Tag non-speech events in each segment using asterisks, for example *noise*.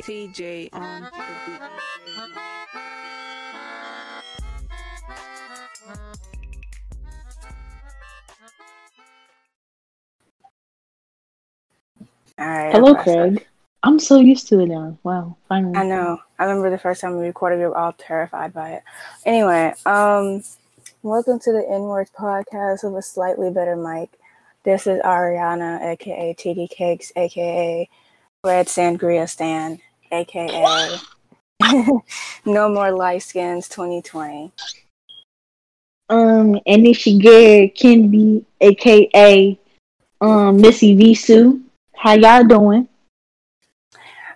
TJ on the beat. All right. Hello, okay, so- Craig. I'm so used to it now. Wow, finally. I know. I remember the first time we recorded, we were all terrified by it. Anyway, um, welcome to the N-Words podcast with a slightly better mic. This is Ariana, aka TD Cakes, aka Red Sangria Stan, aka *laughs* No More Light Skins 2020. Um, and your girl Kendi, aka um Missy Visu. How y'all doing?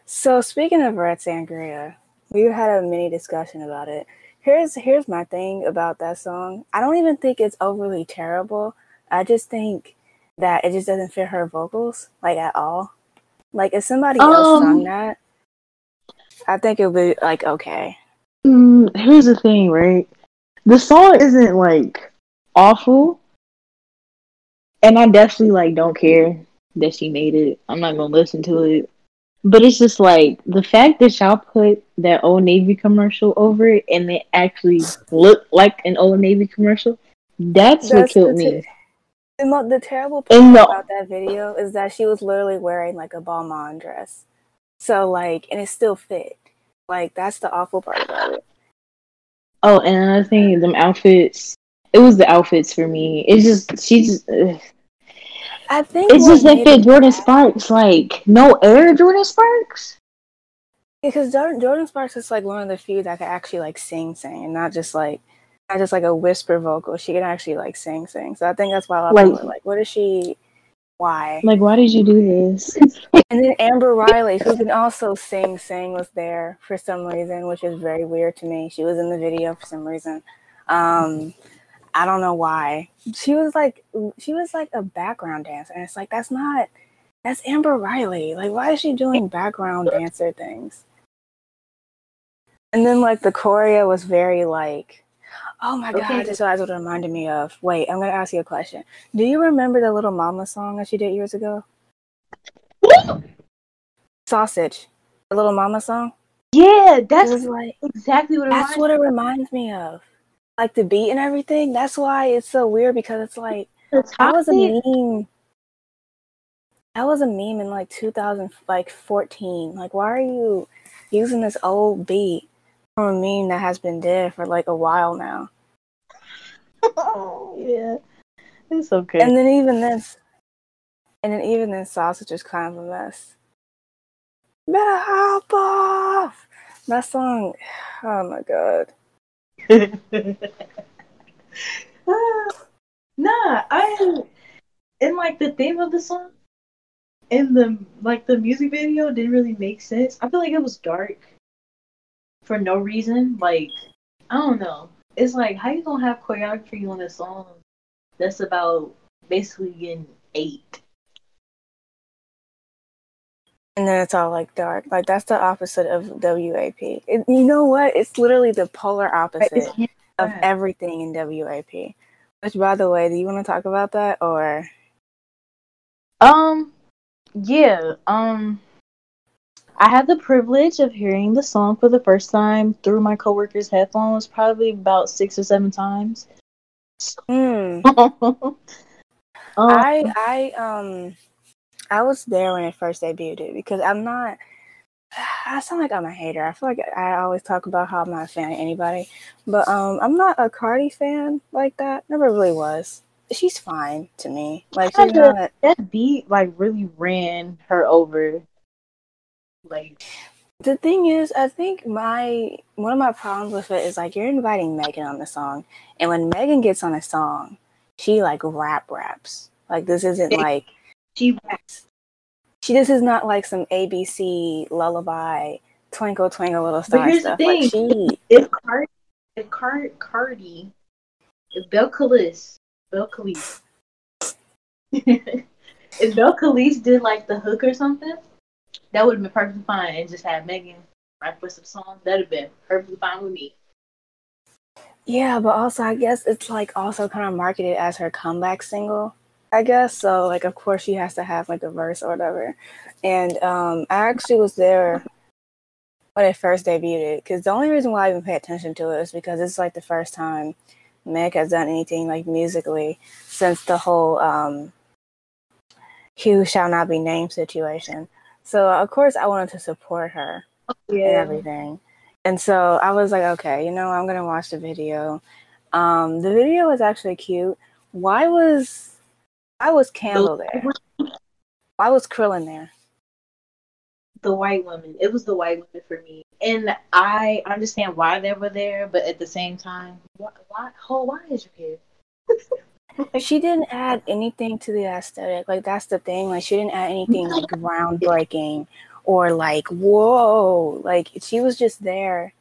So speaking of Red Sangria, we had a mini discussion about it. Here's here's my thing about that song. I don't even think it's overly terrible. I just think that it just doesn't fit her vocals like at all. Like if somebody else Um, sung that, I think it would be like okay. Mm, here's the thing, right? The song isn't like awful, and I definitely like don't care that she made it. I'm not gonna listen to it. But it's just like the fact that y'all put that old Navy commercial over it and it actually looked like an old Navy commercial. That's, what killed me. t- The, the terrible part And about that video is that she was literally wearing like a Balmain dress. So like, and it still fit. Like that's the awful part about it. Oh, and another thing, them outfits. It was the outfits for me. It's just she's. ugh. I think It's just that fit Jordin Sparks. Like no air, Jordin Sparks. Because Jordin, Jordin Sparks is like one of the few that can actually like sing, sing, and not just like not just like a whisper vocal. She can actually like sing, sing. So I think that's why a lot of Like- people are like, "What is she? Why?" Like, why did you do this? *laughs* And then Amber Riley, who can also sing, sing, was there for some reason, which is very weird to me. She was in the video for some reason. Um, I don't know why. She was like, she was like a background dancer, and it's like that's not. That's Amber Riley. Like, why is she doing background dancer things? And then like the choreo was very like, oh my god, Okay. this is what it reminded me of. Wait, I'm gonna ask you a question. Do you remember the Little Mama song that she did years ago? Sausage, the Little Mama song. yeah, that's like exactly what it that's reminds what it reminds me of, like the beat and everything. That's why it's so weird because it's like that was a meme. That was a meme in like 2000, like 14. Like, why are you using this old beat a meme that has been dead for like a while now? Oh, *laughs* yeah, it's okay. And then even this, and then even then, sausage is kind of a mess. Better hop off. That song, *sighs* oh my god. *laughs* nah, I and like the theme of the song and the like the music video didn't really make sense. I feel like it was dark for no reason. Like I don't know. It's like how you gonna have choreography on a song that's about basically getting ate. And then it's all like dark. Like that's the opposite of WAP. It, you know what? It's literally the polar opposite of everything in WAP. Which, by the way, do you want to talk about that or? Um, yeah. Um, I had the privilege of hearing the song for the first time through my coworker's headphones, probably about six or seven times. Hmm. *laughs* um, I I um I was there when it first debuted it because I'm not. *sighs* I sound like I'm a hater. I feel like I always talk about how I'm not a fan of anybody, but um I'm not a Cardi fan like that. Never really was. She's fine to me. Like she's not. that beat like really ran her over. Like, The thing is, I think my one of my problems with it is like you're inviting Megan on the song, and when Megan gets on a song, she like rap raps. Like this isn't like she raps. she this is not like some ABC lullaby twinkle twinkle little star here's the stuff. Like thing. she if Cardi, if Car- Cardi, if Belcalis, Bel Kalis, *laughs* if Belcalis did like the hook or something, that would have been perfectly fine, and just had Megan rap with some songs. That'd have been perfectly fine with me. yeah, but also I guess it's like also kind of marketed as her comeback single. I guess so. Like of course she has to have like a verse or whatever. And um, I actually was there when it first debuted. Because the only reason why I even pay attention to it is because it's like the first time Meg has done anything like musically since the whole um, "Who shall not be named" situation. So of course I wanted to support her and Yeah. everything. And so I was like, okay, you know, I'm gonna watch the video. Um, the video was actually cute. Why was why was Campbell there? Why was Krillin there? the white woman. It was the white woman for me, and I understand why they were there, but at the same time, why? Why? Oh, why is you here? *laughs* Like, She didn't add anything to the aesthetic. Like that's the thing. Like she didn't add anything like *laughs* groundbreaking or like whoa. Like she was just there,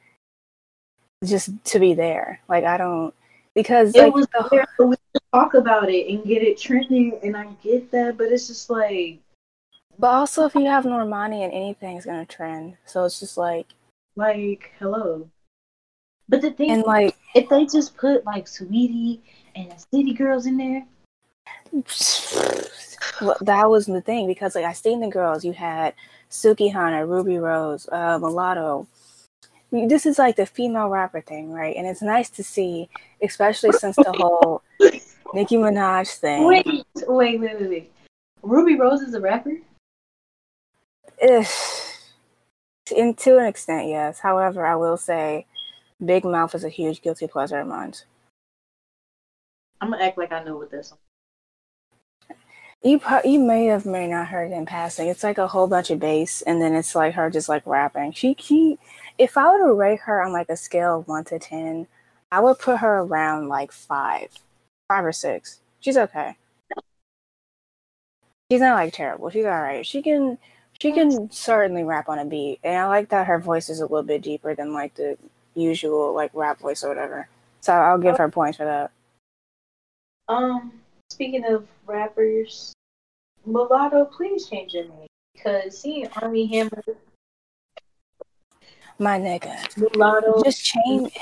just to be there. Like I don't because it like was the- so we talk about it and get it trending, and I get that, but it's just like, But also, if you have Normani and anything, it's gonna trend. So it's just like, like, hello. But the thing, and like, if they just put like Saweetie and City Girls in there, well, that was the thing because like I seen the girls. You had Suki Hana, Rubi Rose, uh, Mulatto. This is like the female rapper thing, right? And it's nice to see, especially since the whole Nicki Minaj thing. wait, wait, wait, wait, wait. Rubi Rose is a rapper. Ugh. And to an extent, yes. However, I will say, Big Mouth is a huge guilty pleasure of mine. I'm gonna act like I know what this. You pro- you may have may not heard it in passing. It's like a whole bunch of bass, and then it's like her just like rapping. She she, if I were to rate her on like a scale of one to ten, I would put her around like five, five or six. She's okay. She's not like terrible. She's all right. She can she can certainly rap on a beat, and I like that her voice is a little bit deeper than like the usual like rap voice or whatever. So I'll give her points for that. Um, speaking of rappers, Mulatto, please change your name because seeing Armie Hammer, My nigga. Mulatto, Just change.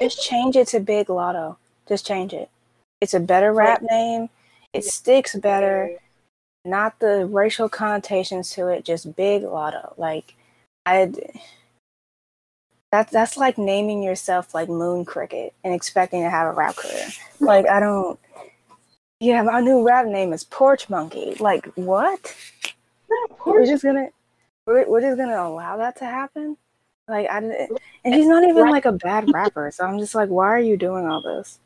Just change it to Big Lotto. Just change it. It's a better rap name. It sticks better. Not the racial connotations to it. Just Big Lotto. Like, I. That's that's like naming yourself like Moon Cricket and expecting to have a rap career. Like I don't. Yeah, my new rap name is Porch Monkey. Like what? We're just gonna. We're, we're just gonna allow that to happen. Like I didn't. And he's not even like a bad rapper. So I'm just like, why are you doing all this?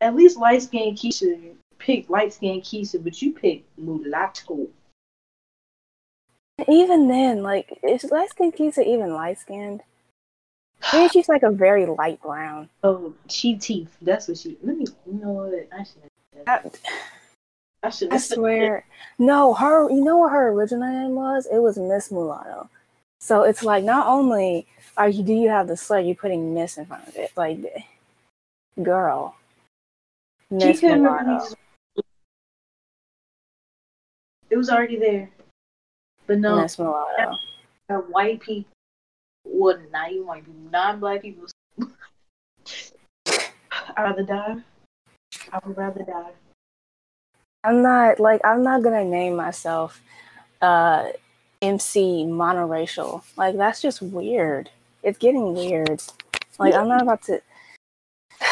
At least light skinned Keisha picked light skinned Keisha, but you picked Mulatto. Even then, like, is light skinned Keisha even light skinned? Maybe she's like a very light brown. Oh, she teeth. That's what she. Let me. You know what? I should. I, I should. I swear. No, her, you know what her original name was? It was Miss Mulatto. So it's like, not only are you, do you have the slur, you're putting Miss in front of it. Like, girl. Miss Mulatto. really. It was already there, but no. Miss Mulatto. white people, well, not I even white non-black people. *laughs* I'd rather die. I would rather die. I'm not like I'm not gonna name myself uh MC monoracial. Like that's just weird. It's getting weird. Like I'm not about to *sighs*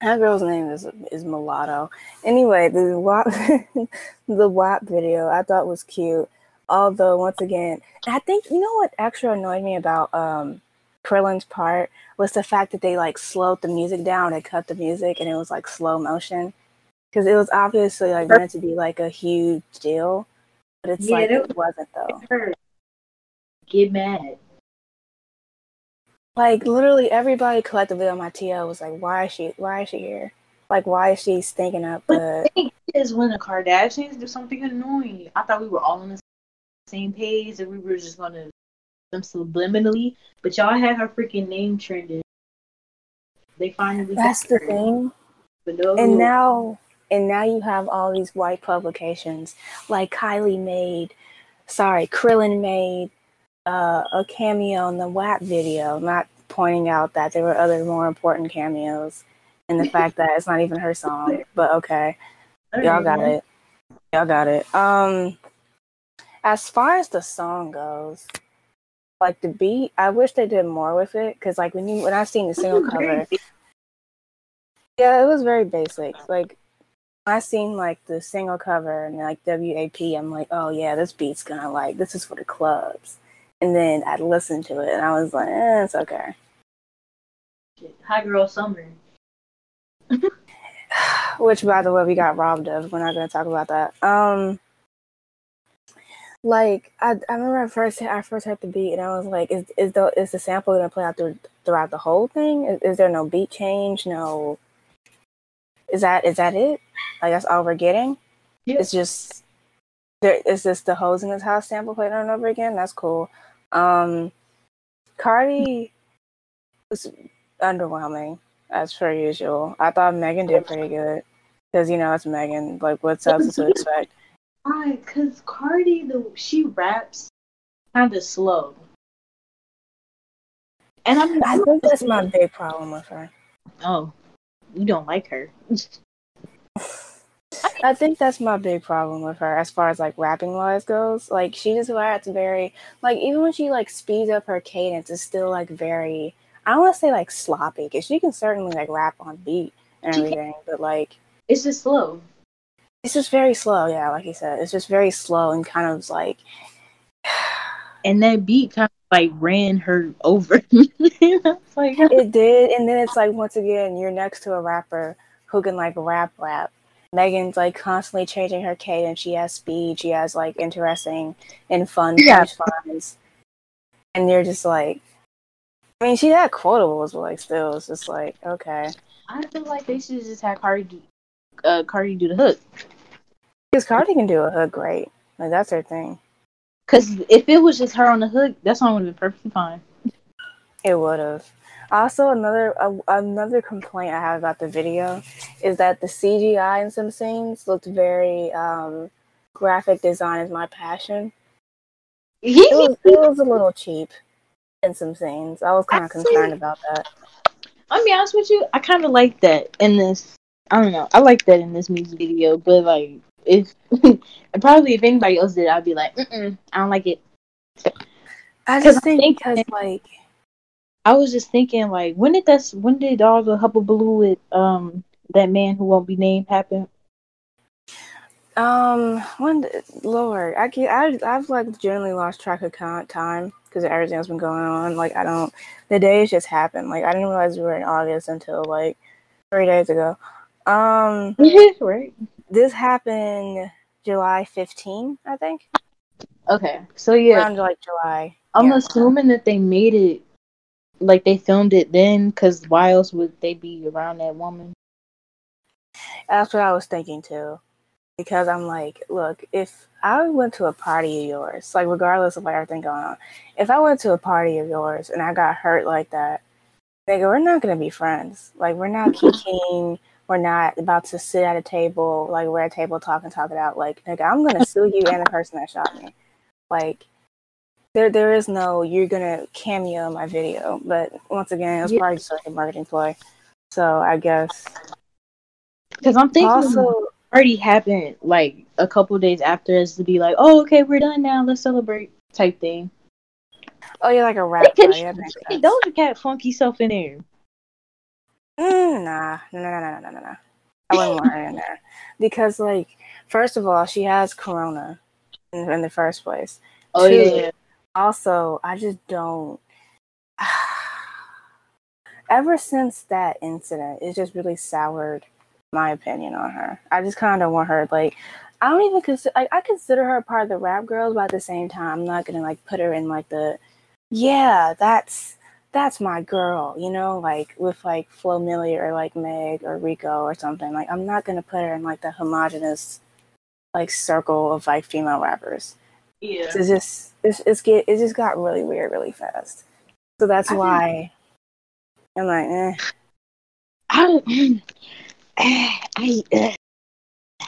That girl's name is is Mulatto. Anyway, the WAP *laughs* the WAP video I thought was cute. Although once again, I think you know what extra annoyed me about um Krillin's part was the fact that they like slowed the music down and cut the music and it was like slow motion because it was obviously like meant to be like a huge deal, but it's Yeah, like it wasn't though. Get mad. Like literally everybody collectively on my TL was like, "Why is she? Why is she here? Like, why is she stinking up But the?" the thing is, when the Kardashians do something annoying, I thought we were all on the same page and we were just gonna them subliminally. But y'all had her freaking name trending. They finally. That's the her. thing. No, And now, and now you have all these white publications like Kylie made, sorry, Krillin made uh, a cameo in the WAP video, not pointing out that there were other more important cameos, and the fact that it's not even her song. But okay. *laughs* Y'all got it. Y'all got it. Um, as far as the song goes, like the beat, I wish they did more with it because like when you when I seen the single cover, yeah, it was very basic. Like I seen like the single cover and like WAP, I'm like, oh yeah, this beat's gonna like this is for the clubs. And then I listened to it and I was like, eh, it's okay. High girl summer. *sighs* Which by the way we got robbed of. We're not gonna talk about that. Um like I, I remember I first I first heard the beat and I was like, is is the is the sample gonna play out through, throughout the whole thing? Is, is there no beat change? No. Is that is that it? Like that's all we're getting? Yeah. It's just there is this the hose in his house sample played over and over again. That's cool. Um, Cardi was underwhelming as per usual. I thought Megan did pretty good because you know it's Megan. Like what else to expect? Why? Cause Cardi, the she raps kind of slow, and I'm. I think that's my big problem with her. Oh, you don't like her. *laughs* I think that's my big problem with her as far as like rapping wise goes. Like she just raps very like even when she like speeds up her cadence, it's still like very I don't want to say like sloppy because she can certainly like rap on beat and everything, but like It's just slow. It's just very slow. Yeah, like you said, it's just very slow and kind of like *sighs* and that beat kind of like ran her *laughs* over. like it did, and then it's like once again you're next to a rapper who can like rap rap. Megan's like constantly changing her cadence. She has speed. She has like interesting and fun Yeah. punchlines, and you're just like, I mean, she had quotables, but like still, it's just like okay, I feel like they should just have Cardi uh, Cardi do the hook. because Cardi can do a hook great. Like that's her thing. Cause if it was just her on the hook, that song would have been perfectly fine. It would have. Also, another uh, another complaint I have about the video is that the CGI in some scenes looked very um, graphic design is my passion. It was, it was a little cheap in some scenes. I was kind of concerned about that. I'll be honest with you, I kind of like that in this. I don't know, I like that in this music video, but like if *laughs* probably if anybody else did, I'd be like, I don't like it. I just think because like I was just thinking like, when did that? When did all the hubble blue with um that man who won't be named happen? um when Lord I can I I've like generally lost track of con- time because everything that's been going on. Like I don't the days just happened. Like I didn't realize we were in August until like three days ago. Um. *laughs* right. this happened July 15, I think. Okay, so yeah, Around like July. I'm yeah. assuming that they made it like they filmed it then, because why else would they be around that woman? That's what I was thinking too. Because I'm like, look, if I went to a party of yours, like regardless of like everything going on, if I went to a party of yours and I got hurt like that, nigga, we're not gonna be friends. Like we're not *laughs* kicking, we're not about to sit at a table, like we're at a table talk and talk it out. Like, nigga, I'm gonna sue you and the person that shot me. Like there there is no you're gonna cameo in my video. But once again, it was Yeah. probably just like a marketing ploy. So I guess Because I'm thinking also already happened like a couple days after us to be like, oh, okay, we're done now, let's celebrate type thing. oh yeah, like a rap They party. That. *laughs* Doja Cat funky self in there. Mm, nah, no, no, no, no, no, no, no. I wouldn't want her in there because, like, first of all, she has corona in, in the first place. Oh Two, yeah, Also, I just don't. *sighs* Ever since that incident, it just really soured my opinion on her. I just kind of want her like. I don't even consider. Like, I consider her a part of the rap girls, but at the same time, I'm not gonna like put her in like the. Yeah, that's that's my girl, you know, like with like Flo Milli or like Meg or Rico or something. Like I'm not gonna put her in like the homogenous like circle of like female rappers. yeah. It's just it's, it's get it just got really weird really fast. So that's I think- why I'm like, eh. I, *sighs* I, uh,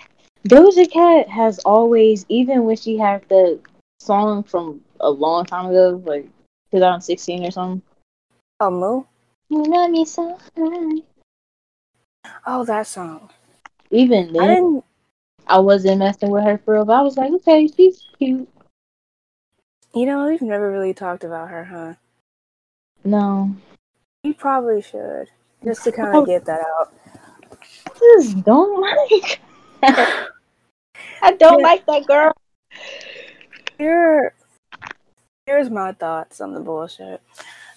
Doja Cat has always, even when she had the song from a long time ago, like 2016 or something. Oh Moo? You know me so high. Oh that song. Even I then, didn't I wasn't messing with her for real. But I was like, okay, she's cute. You know, we've never really talked about her, huh? No. We probably should, just to kind Oh. of get that out. just don't like. *laughs* I don't Yeah. like that girl. Here, here's my thoughts on the bullshit.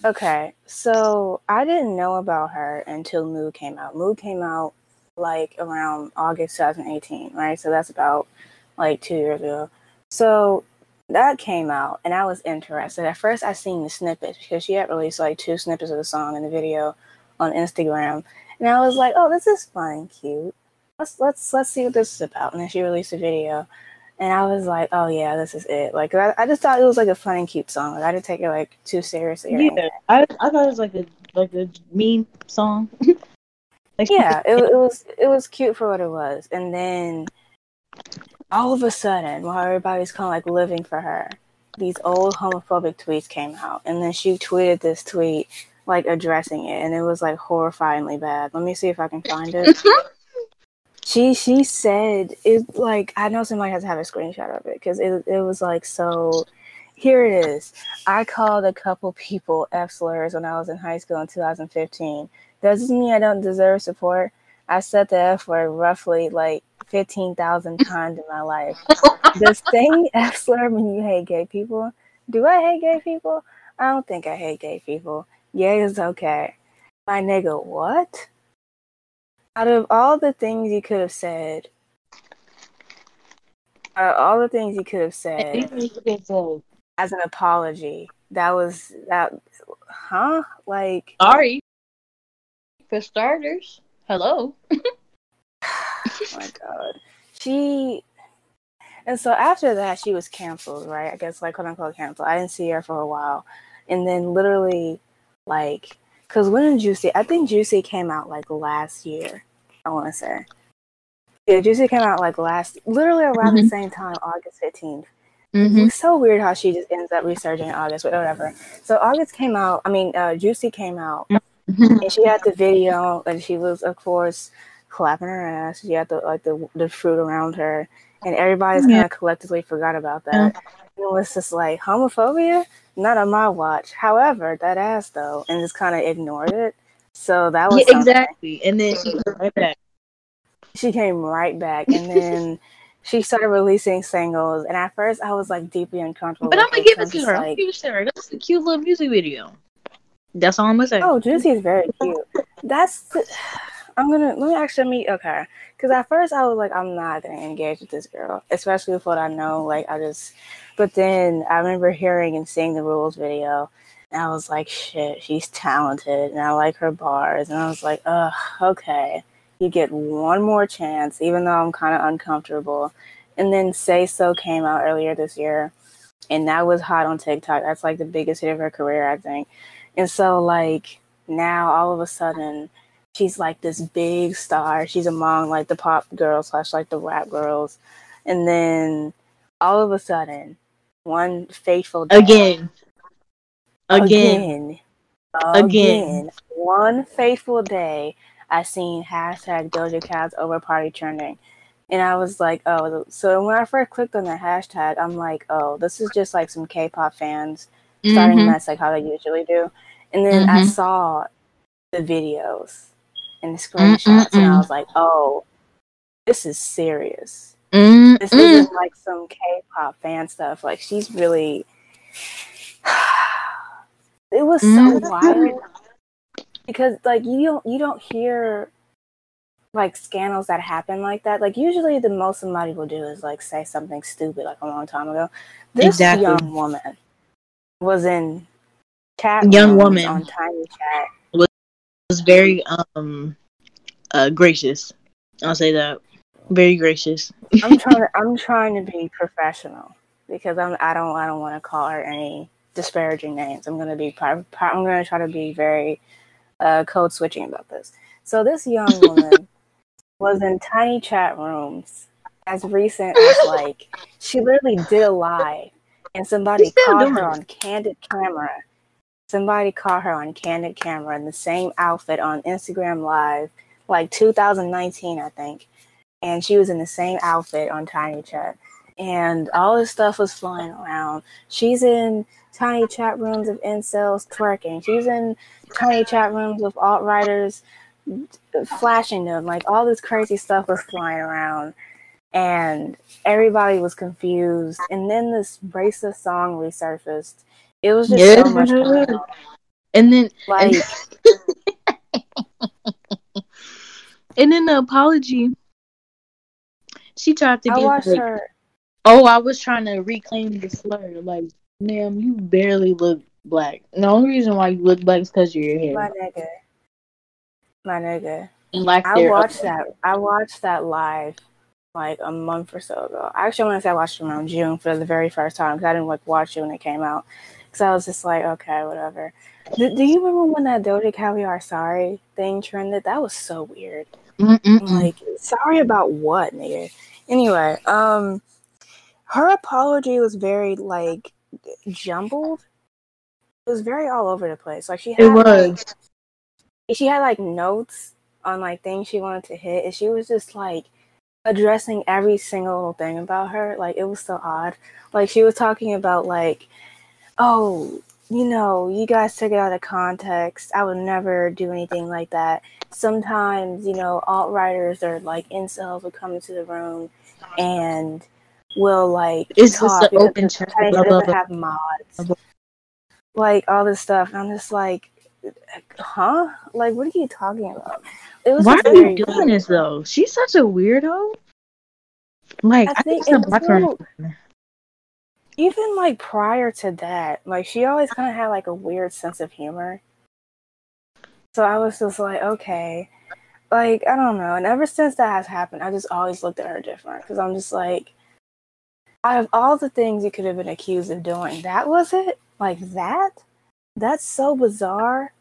Okay, so I didn't know about her until Moo came out. Moo came out like around August 2018, right? So that's about like two years ago. So that came out, and I was interested. At first, I seen the snippets because she had released like two snippets of the song in the video on Instagram, and I was like, "Oh, this is fun and cute. Let's let's let's see what this is about." And then she released a video, and I was like, "Oh yeah, this is it." Like I, I just thought it was like a fun and cute song. Like I didn't take it like too seriously. Yeah, I I thought it was like a like a meme song. *laughs* like, yeah, it, it was it was cute for what it was, and then all of a sudden, while everybody's kind of like living for her, these old homophobic tweets came out, and then she tweeted this tweet like addressing it, and it was like horrifyingly bad. Let me see if I can find it. Mm-hmm. She she said it like I know somebody has to have a screenshot of it because it it was like so. Here it is. I called a couple people F slurs when I was in high school in 2015. Does this mean I don't deserve support? I said the F word roughly like 15,000 *laughs* times in my life. Does saying F slur mean you hate gay people? Do I hate gay people? I don't think I hate gay people. Gay is okay. My nigga, what? Out of all the things you could have said, out of all the things you could have said as an apology, that was that, huh? Like, Sorry. For starters, hello. *sighs* oh my god she and so after that she was canceled right i guess like quote unquote canceled i didn't see her for a while and then literally like because when did juicy i think juicy came out like last year i want to say. Yeah juicy came out like last literally around the Mhm. same time august 15th Mm-hmm. it's so weird how she just ends up resurging in august but whatever. So august came out i mean uh, juicy came out. And she had the video and she was of course clapping her ass. She had the like the the fruit around her and everybody's Yeah. kind of collectively forgot about that and it was just like homophobia not on my watch however that ass though and just kind of ignored it so that was Yeah, exactly. And then she was right back. she came right back and then she started releasing singles and at first i was like deeply uncomfortable But I'm gonna give it to her. just I'm gonna give it to her. That's a cute little music video. That's all I'm gonna say. Oh, Juicy is very cute. That's. The, I'm gonna let me actually meet. Okay, because at first I was like, I'm not gonna engage with this girl, especially with what I know. Like I just, but then I remember hearing and seeing the rules video, and I was like, shit, she's talented, and I like her bars, and I was like, ugh, okay, you get one more chance, even though I'm kind of uncomfortable. And then Say So came out earlier this year, and that was hot on TikTok. That's like the biggest hit of her career, I think. And so like now all of a sudden she's like this big star. She's among like the pop girls slash like the rap girls. And then all of a sudden, one fateful day, Again. Again. again, Again. one fateful day, I seen hashtag Doja Cat's over party trending. And I was like, oh, so when I first clicked on the hashtag, I'm like, oh, this is just like some K-pop fans starting Mhm. mess like how they usually do. And then I Mhm. saw the videos and the screenshots, and I Mm-mm-mm. was like, oh, this is serious. Mm, This isn't like some K-pop fan stuff. Like she's really. *sighs* it was so Mhm. wild because like you don't you don't hear like scandals that happen like that. Like usually the most somebody will do is like say something stupid like a long time ago. This Exactly. young woman was in chat Young woman. on Tiny Chat. Was very um uh gracious. I'll say that. Very gracious. I'm trying to I'm trying to be professional because I'm I don't I don't want to call her any disparaging names. I'm gonna be I'm gonna try to be very uh, code switching about this. So this young *laughs* woman was in tiny chat rooms as recent as like she literally did a live and somebody caught her on candid camera. Somebody caught her on candid camera in the same outfit on Instagram live, like 2019, I think. And she was in the same outfit on Tiny Chat. and all this stuff was flying around. She's in tiny chat rooms of incels twerking. She's in tiny chat rooms of alt writers flashing them. Like all this crazy stuff was flying around, and everybody was confused. And then this racist song resurfaced. It was just Yeah. so much on. And then Like, *laughs* and then the apology. She tried to I get watched like, her. oh, I was trying to reclaim the slur. Like, ma'am, you barely look black. The only reason why you look black is because of your hair. My nigga. My nigga. and lack I watched that. I watched that live like a month or so ago. Actually, I want to say I watched it around June for the very first time because I didn't like watch it when it came out. Because I was just like, okay, whatever. Do, do you remember when that Doja Caviar Sorry thing trended? That was so weird. Like, sorry about what, nigga? Anyway, um, her apology was very like jumbled. It was very all over the place. Like she had it like, was. she had like notes on like things she wanted to hit, and she was just like addressing every single thing about her. Like it was so odd. Like she was talking about like, oh, you know, you guys took it out of context. I would never do anything like that. Sometimes, you know, alt writers or like incels will come into the room and will like It's just an open chat. Chinese Blah, blah, doesn't blah. have mods. Like all this stuff. And I'm just like, huh? Like, what are you talking about? It was Why are you doing weird. this though? She's such a weirdo. Like I I, think think it's a block her. Even like prior to that, like she always kind of had like a weird sense of humor. So I was just like, okay, like I don't know. And ever since that has happened, I just always looked at her different because I'm just like, out of all the things you could have been accused of doing, that was it. Like that, that's so bizarre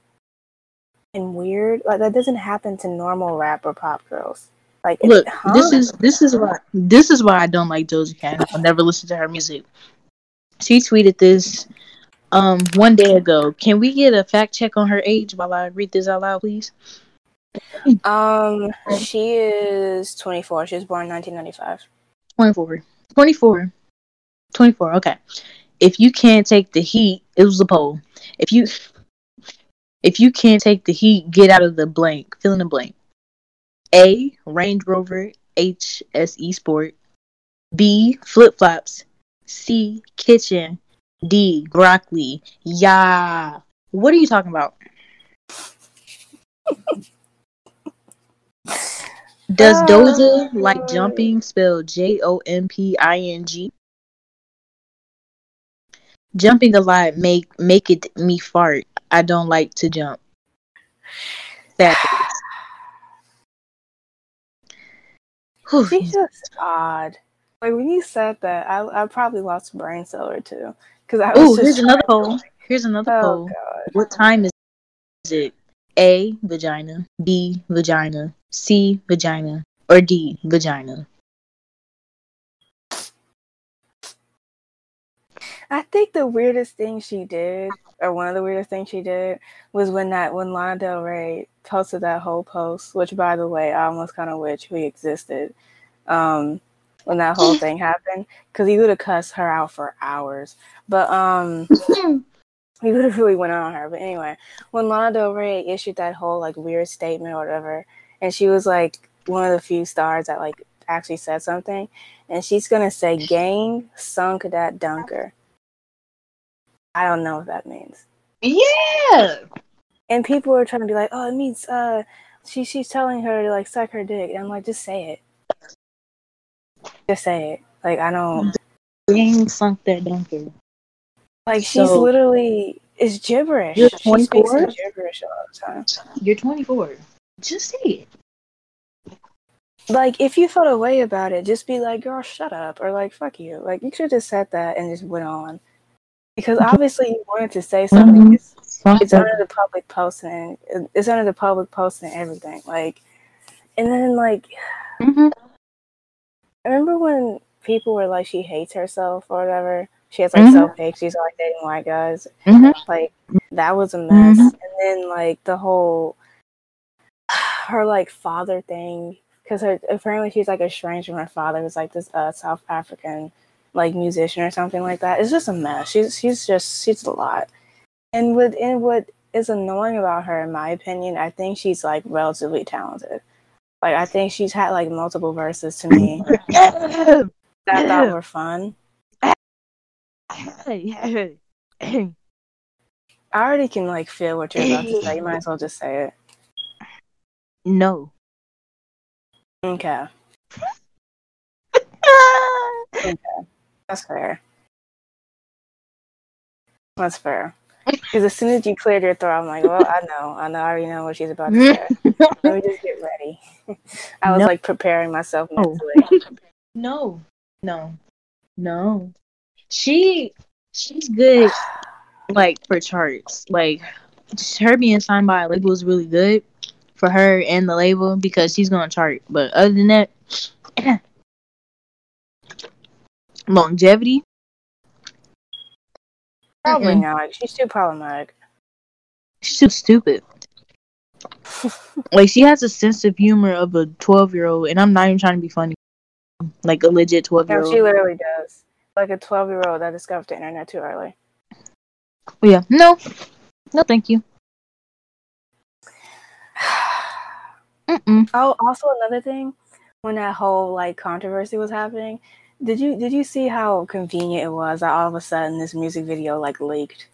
and weird. Like that doesn't happen to normal rap or pop girls. Like, Look, huh? this is this is why this is why I don't like Doja Cat. I'll never listen to her music. She tweeted this um one day ago. Can we get a fact check on her age while I read this out loud, please? Um, she is 24. She was born in 1995. 24. 24. 24. Okay. If you can't take the heat, it was a poll. If you if you can't take the heat, get out of the blank. Fill in the blank. A. Range Rover HSE Sport. B. Flip flops. C. Kitchen. D. Broccoli. Yeah. What are you talking about? Does ah, Oh, Doja like jumping spell J O M P I N G? Jumping a lot make make it me fart. I don't like to jump. Sad face. Whew. She's just odd. Like when you said that, I I probably lost a brain cell or two because I was just here's another poll. Here's another Oh poll. god. What time is it? A vagina, B vagina, C vagina, or D vagina? I think the weirdest thing she did, or one of the weirdest things she did, was when that when Lana Del Rey posted that whole post. Which, by the way, I almost kind of wish we existed um, when that whole thing happened, because he would have cussed her out for hours. But um, he would have *laughs* really went on her. But anyway, when Lana Del Rey issued that whole like weird statement or whatever, and she was like one of the few stars that like actually said something, and she's gonna say, "Gang sunk that dunker." I don't know what that means. Yeah. And people are trying to be like, "Oh, it means uh, she she's telling her to like suck her dick." And I'm like, just say it. Just say it. Like I don't Gang sunk that dunker. like. She's So- literally is gibberish. You're She 24? gibberish all the time. You're 24. Just say it. like if you felt a way about it, just be like, "Girl, shut up," or like, "Fuck you." Like you should have just said that and just went on, because obviously you wanted to say something. Mhm. It's, it's under the public posting. It's under the public posting everything. Like, and then like, Mhm. remember when people were like, "She hates herself" or whatever. She has like Mhm. self hate. She's like dating white guys. Mhm. Like that was a mess. Mhm. And then like the whole *sighs* her like father thing because her apparently she's like estranged from her father who's like this uh South African like musician or something like that. It's just a mess. She's she's just she's a lot. And what and what is annoying about her, in my opinion, I think she's like relatively talented. Like I think she's had like multiple verses to me *laughs* *laughs* that I thought were fun. I already can like feel what you're about to say. You might as well just say it. no. Okay, *laughs* that's fair. That's fair. Because as soon as you cleared your throat, I'm like, well, I know, I know, I already know what she's about to say. *laughs* Let me just get ready. I was No. like preparing myself No. mentally. no. No. No. She she's good like for charts. Like just her being signed by a label is really good for her and the label because she's gonna chart. But other than that *clears throat* longevity, Probably Mm-mm. not. She's too problematic. she's too stupid. *laughs* like she has a sense of humor of a twelve year old and I'm not even trying to be funny. Like a legit twelve year No, old. she literally does. Like a 12 year old that discovered the internet too early. Yeah. No. No thank you. *sighs* Mm-mm. Oh, also another thing, when that whole like controversy was happening, did you did you see how convenient it was that all of a sudden this music video like leaked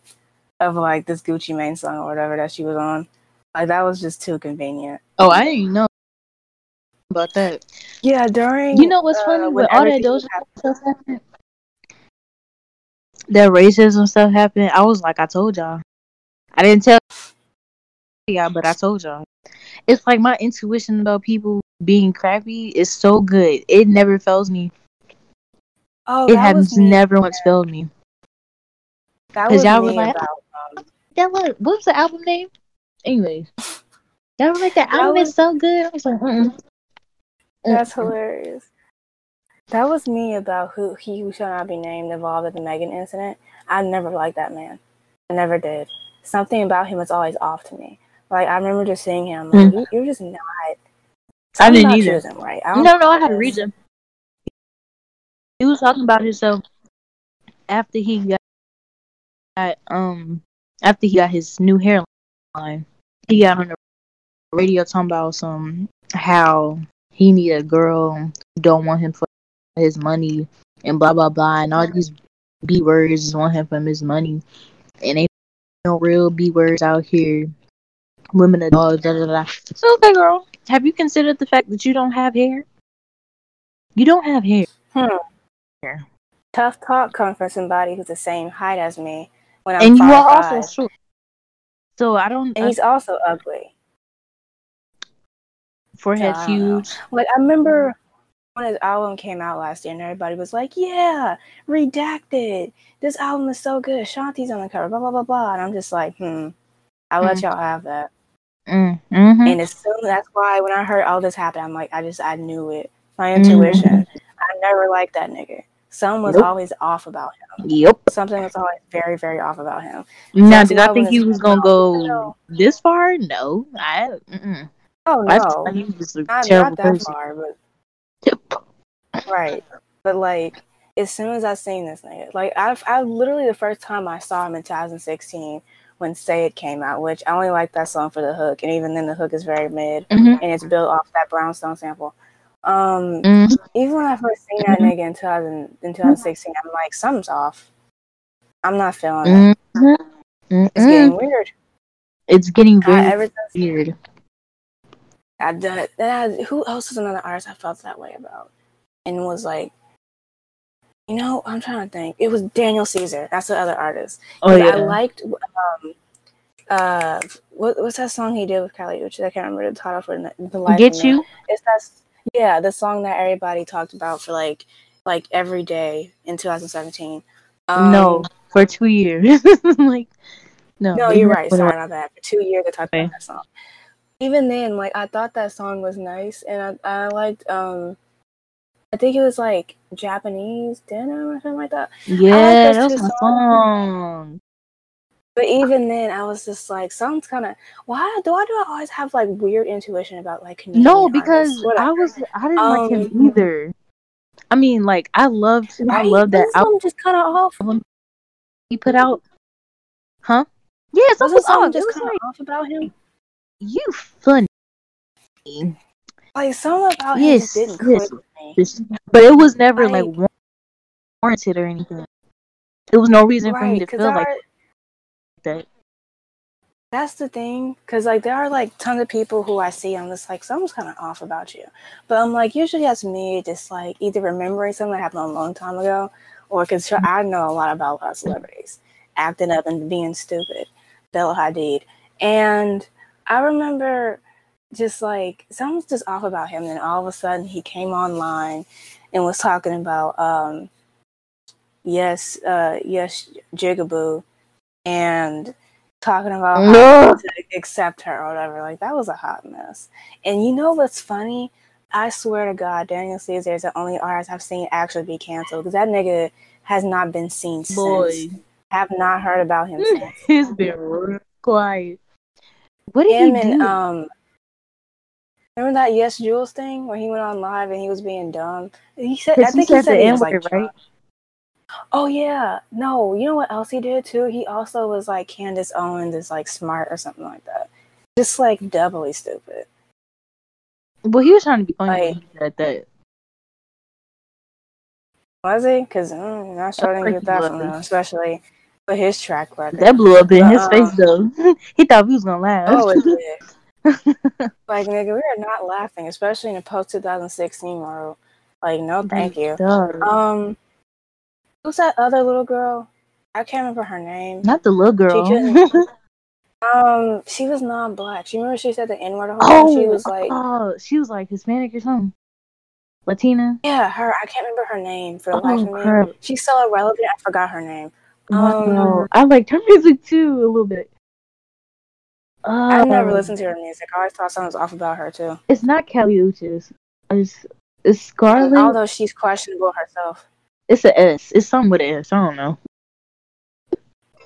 of like this Gucci Mane song or whatever that she was on? Like that was just too convenient. Oh, I didn't know about that. Yeah, during You know what's uh, funny? When all that Doja stuff happened, that racism stuff happened, I was like, I told y'all. I didn't tell y'all, but I told y'all. It's like my intuition about people being crappy is so good. It never fails me. Oh, it that has never once failed me. That 'cause was y'all were like, about um, That was what was the album name? Anyways, that was like the That album was- is so good. I was like, mm That's hilarious. That was me about who he who shall not be named involved in the Megan incident. I never liked that man. I never did. Something about him was always off to me. Like I remember just seeing him. Like, you, you're just not. I didn't either. right. I don't No, no, I know had a reason. He was talking about himself after he got, got um after he got his new hairline. He got on the radio talking about some how he need a girl don't want him for his money and blah blah blah and all these b words just want him from his money and ain't no real b words out here. Women are dogs, da da da. So okay, girl, have you considered the fact that you don't have hair? You don't have hair. Tough talk comes from somebody who's the same height as me when I'm and you five, are also five. short. So I don't. and he's also ugly. forehead I don't know. huge. Like I remember when his album came out last year, and everybody was like, "Yeah, redacted. This album is so good. Shanti's on the cover. Blah blah blah blah." And I'm just like, "Hmm, I'll let Mm. y'all have that." Mm, hmm And as soon that's why when I heard all this happen, I'm like, I just I knew it. My Mhm. intuition. I never liked that nigga. Something was Nope. always off about him. Yep. Something was always very very off about him. Now, did I think he was gonna go no. this far? No, I. Mm-mm. Oh no, thought he was a not, terrible not that person. far, but Right. But like as soon as I seen this nigga, like I I literally the first time I saw him in 2016 when Say It came out, which I only like that song for the hook, and even then the hook is very mid Mhm. and it's built off that brownstone sample. Um Mhm. even when I first seen that nigga in 2000 in 2016, I'm like, something's off. I'm not feeling it. Mhm. It's getting weird. It's getting I, very ever since weird. I done it, then who else is another artist I felt that way about? And was like, you know, I'm trying to think. It was Daniel Caesar. That's the other artist. Oh yeah. I liked um uh what, what's that song he did with Kali Uchis? I can't remember the title for the, the life. Get you. It's that yeah, the song that everybody talked about for like like every day in 2017. Um, no, for two years. *laughs* like no. no, you're right. Sorry about that. For two years, I talked Okay. about that song. Even then, like I thought that song was nice, and I, I liked. um I think it was like Japanese denim or something like that. Yeah, that was my song. But even then, I was just like, something's kind of why do I do I always have like weird intuition about like Canadian No, because. I was I didn't like him Um, either. I mean, like I loved, I Right? love that Wasn't something just kind of off? album he put out. Huh? Yeah, something Wasn't was off. Just kind of like off about him? you funny. Like something about him Yes, just didn't yes. me. But it was never like Like- warranted or anything. There was no reason for me to feel like that. that's the thing. Because like there are like tons of people who I see. I'm just like something's kind of off about you. But I'm like usually that's me just like either remembering something that happened a long time ago, or because I know a lot about a lot of celebrities acting up and being stupid. Bella Hadid, and I remember just like something's just off about him. And all of a sudden he came online and was talking about um yes uh yes Jigaboo and talking about how No. to accept her or whatever. Like that was a hot mess. And you know what's funny? I swear to God, Daniel Caesar is the only artist I've seen actually be canceled because that nigga has not been seen Boy, since. Have not heard about him since. he's been real quiet. What did Him he and do? um, remember that YesJulz thing where he went on live and he was being dumb. He said, I Because he think he said said the he was N-word, like, right? drunk. Oh yeah, no, you know what else he did too? He also was like Candace Owens is like smart or something like that. Just like doubly stupid. Well, he was trying to be funny Like- he said that. Was he? Because mm, not sure I didn't get that from him, especially with his track record. That blew up in his Uh, face though. *laughs* he thought we was gonna laugh. Oh, it did. *laughs* like nigga, we are not laughing, especially in a post 2016 world. Like, no, thank you. Um, who's that other little girl? I can't remember her name. Not the little girl. couldn't- *laughs* Um, she was non-black. She remember she said the N word. oh, she was like, oh, she was like Hispanic or something. Latina. yeah, her. I can't remember her name for the life Oh of me. She's so irrelevant. I forgot her name. Wow. Um, I liked her *laughs* music too a little bit. I never Uh, listened to her music. I always thought something was off about her too. It's not Kali Uchis. It's it's Scarlet. Although she's questionable herself. It's a S. It's something with an S. I don't know.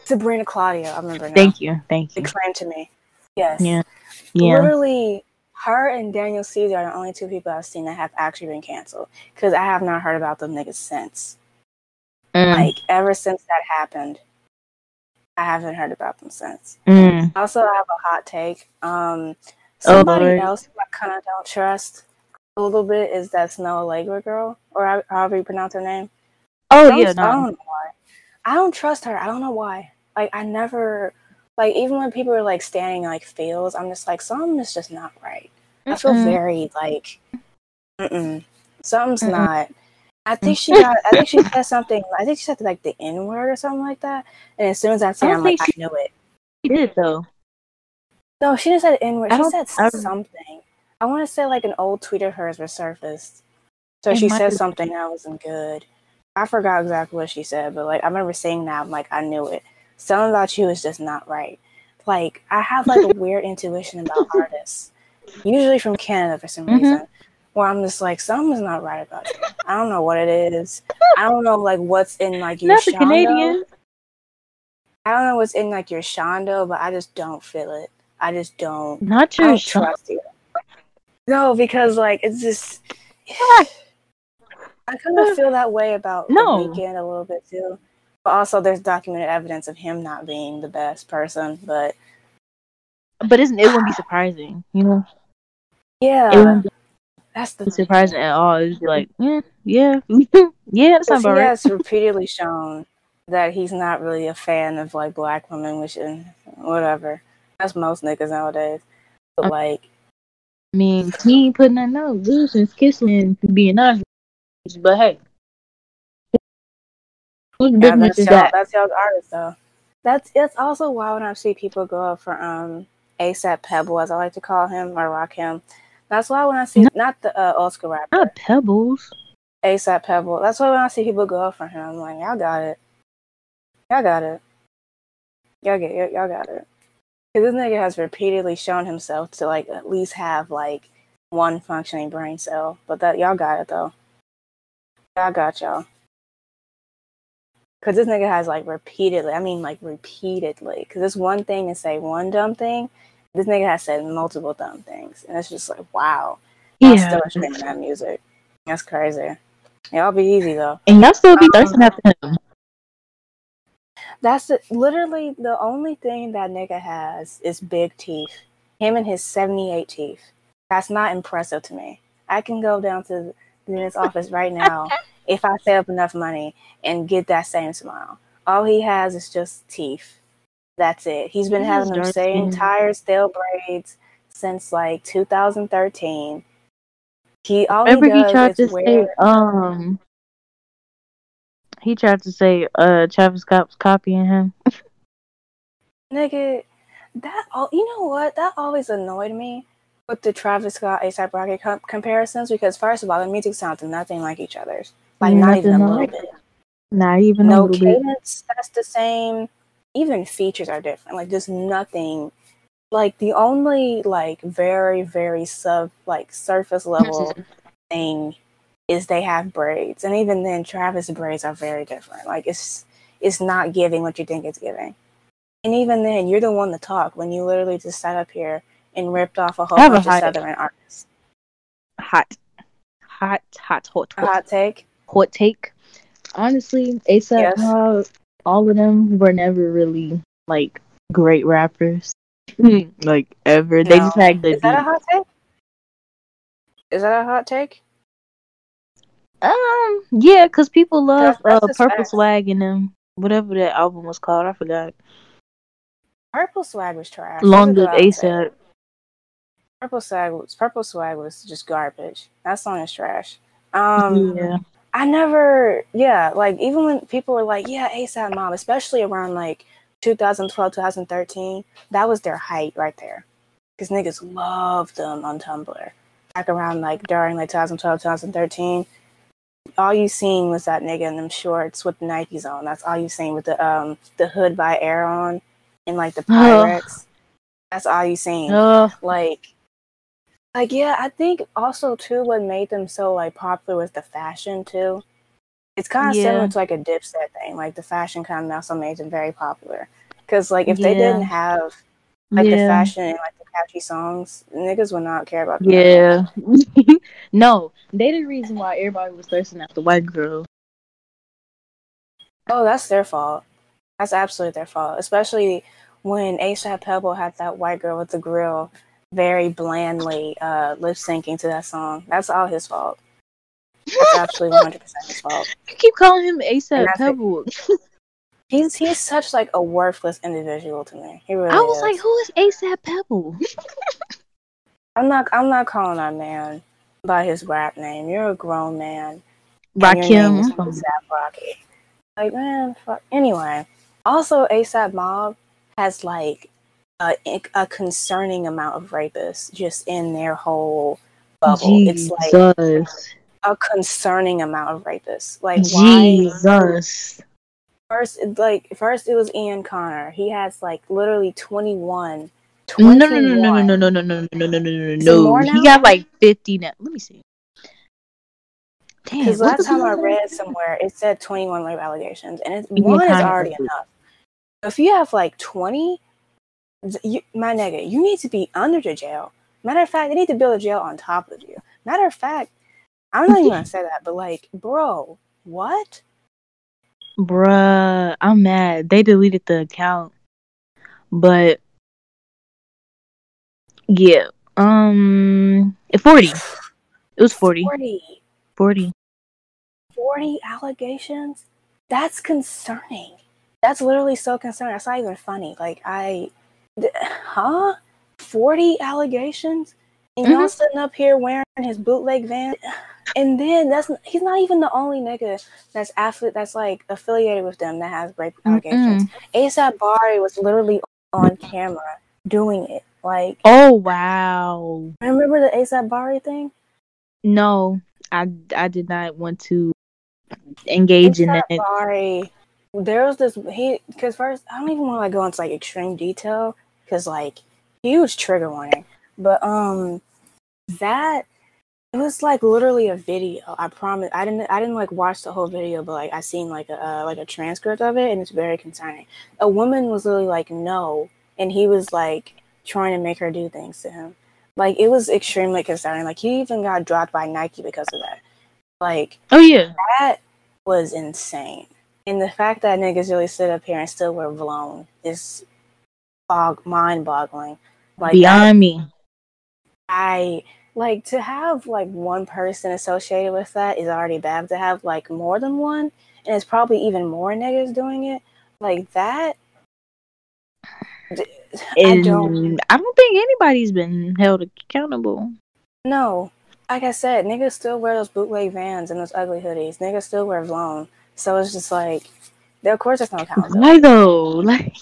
Sabrina Claudio. I remember now. Thank you. Thank you. Explain to me. Yes. Yeah. Yeah. Literally, her and Daniel Caesar are the only two people I've seen that have actually been canceled. Because I have not heard about them niggas since. Mm, Like, ever since that happened, I haven't heard about them since. mm. Also, I have a hot take. Um, somebody Lord. else who I kind of don't trust a little bit is that Snoh Aalegra girl, or how- however you pronounce her name. Oh yeah, I don't know why. I don't trust her. I don't know why. Like I never, like even when people are like standing like feels, I'm just like something is just not right. I feel very like, mm-mm, something's Mm-mm. not. I think she *laughs* got. I think she said something. I think she said like the N word or something like that. And as soon as I said, it i'm like, think I knew it. She did though. No, she didn't say the N word. I She said I- something. I want to say like an old tweet of hers resurfaced. So It she said something that wasn't good. I forgot exactly what she said, but like I remember saying that. I'm like, I knew it. Something about you is just not right. Like I have like a *laughs* weird intuition about artists, usually from Canada for some Mhm. reason, where I'm just like, something's not right about you. I don't know what it is. I don't know like what's in like your Not the. Canadian. I don't know what's in like your shondo, but I just don't feel it. I just don't. Not I your don't trust you. No, because like it's just. I kind of feel that way about No. the Weeknd a little bit too. But also, there's documented evidence of him not being the best person. But But isn't it wouldn't be surprising, you know? Yeah, that's the be thing. surprising at all. Be like, mm, yeah, *laughs* yeah, yeah, that's not he right. has *laughs* repeatedly shown that he's not really a fan of like black women, which is whatever. That's most niggas nowadays. But like, I mean, he ain't putting that no since kissing and being nice. But hey, whose yeah, business is that? That's y'all's artist though. That's it's also why when I see people go up for um ASAP Pebble, as I like to call him or Rakim. That's why when I see No. not the uh, Oscar rapper Not pebbles. ASAP Pebble. That's why when I see people go up for him, I'm like, y'all got it. Y'all got it. Y'all get y'all, y'all got it. Cause this nigga has repeatedly shown himself to like at least have like one functioning brain cell. But that y'all got it though. Y'all got y'all. Cause this nigga has like repeatedly, I mean like repeatedly. Cause it's one thing to say one dumb thing. This nigga has said multiple dumb things. And it's just like, wow. Yeah, still streaming that music. That's crazy. Y'all be easy though. And y'all still be Um, thirsting after him. That's the, literally the only thing that nigga has is big teeth. Him and his 78 teeth. That's not impressive to me. I can go down to the his office right now if I save up enough money and get that same smile. All he has is just teeth. That's it. He's been having the same tired, stale braids since like 2013. He all Remember he does tried to is say um he tried to say uh Travis Scott was copying him. *laughs* Nigga, that all you know what? That always annoyed me with the Travis Scott ASAP Rocky com- comparisons because first of all, the music sounds nothing like each other's. Like not even a Nothing little bit. Not even a No little bit. cadence that's the same. Even features are different. Like just nothing. Like the only like very very sub like surface level mm-hmm. thing is they have braids, and even then, Travis braids are very different. Like it's it's not giving what you think it's giving. And even then, you're the one to talk when you literally just sat up here and ripped off a whole I a bunch of hot- Southern artists. Hot. Hot, hot, hot, A hot, hot take. hot take. Honestly, ASAP Yes. Mob, all of them were never really like great rappers. like ever. They just had good Is that a hot take? Is that a hot take? Um, yeah, because people love That's- that's uh, Purple facts. Swag and them. Whatever that album was called, I forgot. Purple swag was trash. Long Let's Live out and say ASAP. Purple swag was purple swag was just garbage. That song is trash. Um, yeah. I never, yeah, like even when people were like, yeah, ASAP Mob, especially around like 2012, 2013, that was their height right there. Because niggas loved them on Tumblr. Back around like during like 2012, 2013, all you seen was that nigga in them shorts with the Nikes on. That's all you seen with the um the hood by Air on and like the Pyrex. That's all you seen Uh, like like yeah i think also too what made them so like popular was the fashion too it's kind of Yeah. similar to like a dipset thing like the fashion kind of also made them very popular because like if they didn't have like the fashion and like the catchy songs niggas would not care about them. Yeah. *laughs* no, they the reason why everybody was thirsting after white girl. oh that's their fault that's absolutely their fault especially when asap pebble had that white girl with the grill very blandly uh lip syncing to that song that's all his fault that's absolutely 100% his fault You keep calling him ASAP. Pebble. *laughs* He's he's such like a worthless individual to me. He really I was is. like, who is ASAP Pebble? *laughs* I'm not I'm not calling that man by his rap name. You're a grown man. Rakim. ASAP Rocky. Like man, fuck. Anyway, also ASAP Mob has like a a concerning amount of rapists just in their whole bubble. It's like a concerning amount of rapists. Like why? Jesus. First, like first, it was Ian Connor. He has like literally 21. No, 21. no, no, no, no, no, no, no, no, no, no, no, no, no. He got like 50 now. Let me see. Because last time I read somewhere, it said 21 rape allegations, and it's, one is already enough. If you have like 20, th- you, my nigga, you need to be under the jail. Matter of fact, they need to build a jail on top of you. Matter of fact, I'm not even gonna say that, but like, bro, what? Bruh, I'm mad. They deleted the account. But yeah. Um 40. It was 40. 40, 40. 40 allegations? That's concerning. That's literally so concerning. That's not even funny. Like, I, huh? 40 allegations? And y'all Mhm. sitting up here wearing his bootleg van? And then that's he's not even the only nigga that's affiliate that's like affiliated with them that has rape allegations. ASAP Bari was literally on camera doing it. Like, Oh wow. remember the ASAP Bari thing? No, I I did not want to engage in that. Bari, there was this he because first I don't even want to like go into like extreme detail because like huge trigger warning, but um that it was like literally a video. I promise. I didn't. I didn't like watch the whole video, but like I seen like a uh, like a transcript of it, and it's very concerning. A woman was literally like no, and he was like trying to make her do things to him. Like it was extremely concerning. Like he even got dropped by Nike because of that. Like Oh yeah. that was insane. And the fact that niggas really stood up here and still were blown is bog- mind boggling. Like Beyond me. I like to have like one person associated with that is already bad. To have like more than one, and it's probably even more niggas doing it like that. d- I And don't I don't think anybody's been held accountable. No, Like I said, niggas still wear those bootleg vans and those ugly hoodies. Niggas still wear Vlone. So it's just like, of course, there's no accountability. Why though? Like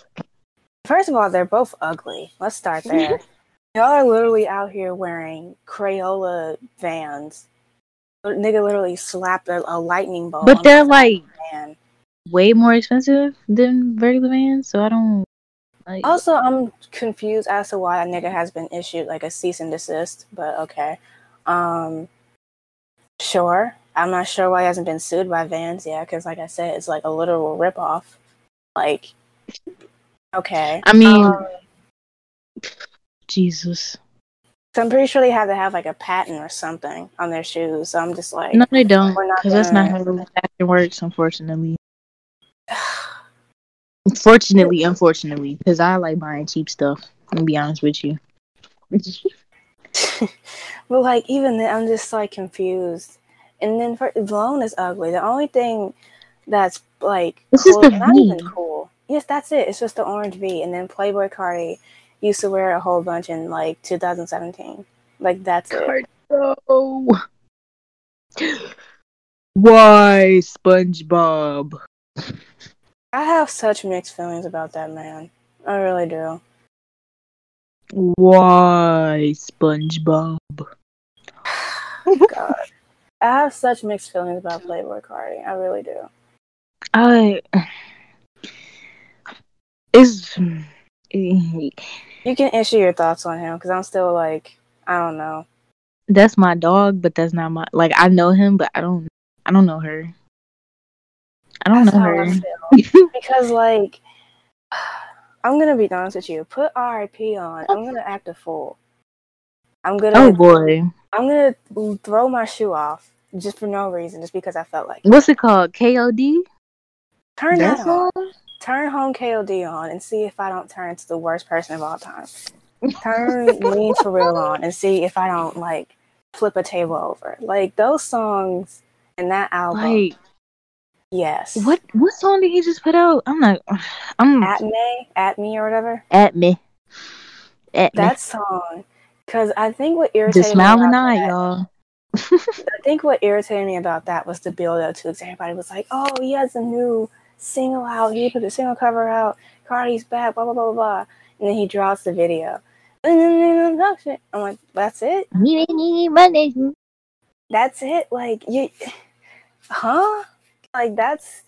First of all, they're both ugly. Let's start *laughs* there. Y'all are literally out here wearing Crayola vans. Nigga literally slapped a, a lightning bolt. But they're like van. way more expensive than regular vans, so I don't like Also, I'm confused as to why a nigga has been issued like a cease and desist. But okay, um, sure. I'm not sure why he hasn't been sued by Vans yet, because like I said, it's like a literal ripoff. Like, okay. I mean Um, Jesus. So I'm pretty sure they have to have like a patent or something on their shoes. So I'm just like, No they don't. Because that's not how fashion *laughs* works, unfortunately. *sighs* Fortunately, unfortunately, because I like buying cheap stuff. To be honest with you. *laughs* but like even then, I'm just like confused. And then for Vlone is ugly. The only thing that's like This is cool, the not even cool. Yes, that's it. It's just the orange V. And then Playboi Carti used to wear a whole bunch in like 2017. Like that's it. Cardo. *gasps* Why SpongeBob? I have such mixed feelings about that man. I really do. Why SpongeBob? *sighs* God. I have such mixed feelings about Playboi Carti. I really do. I is You can issue your thoughts on him because I'm still like, I don't know. that's my dog, but that's not my like I know him, but I don't I don't know her. I don't That's know her. *laughs* Because like *sighs* I'm gonna be honest with you. Put RIP on. I'm gonna act a fool. I'm gonna oh boy, I'm gonna throw my shoe off just for no reason, just because I felt like what's it called? KOD. turn that That's all? Turn home KOD on and see if I don't turn to the worst person of all time. *laughs* Turn Lean for Real on and see if I don't like flip a table over. Like those songs and that album. Like yes. what? What song did he just put out? I'm not. I'm At me, at me or whatever. at me. At me. That song. Because I think what The irritated me smiling about eye, that- y'all. I think what irritated me about that was the build up to it. Everybody was like, "Oh, he has a new single out. He put the single cover out. Carti's back. Blah blah blah blah." blah. And then he drops the video. *laughs* I'm like, "That's it? That's it? Like you, huh? Like that's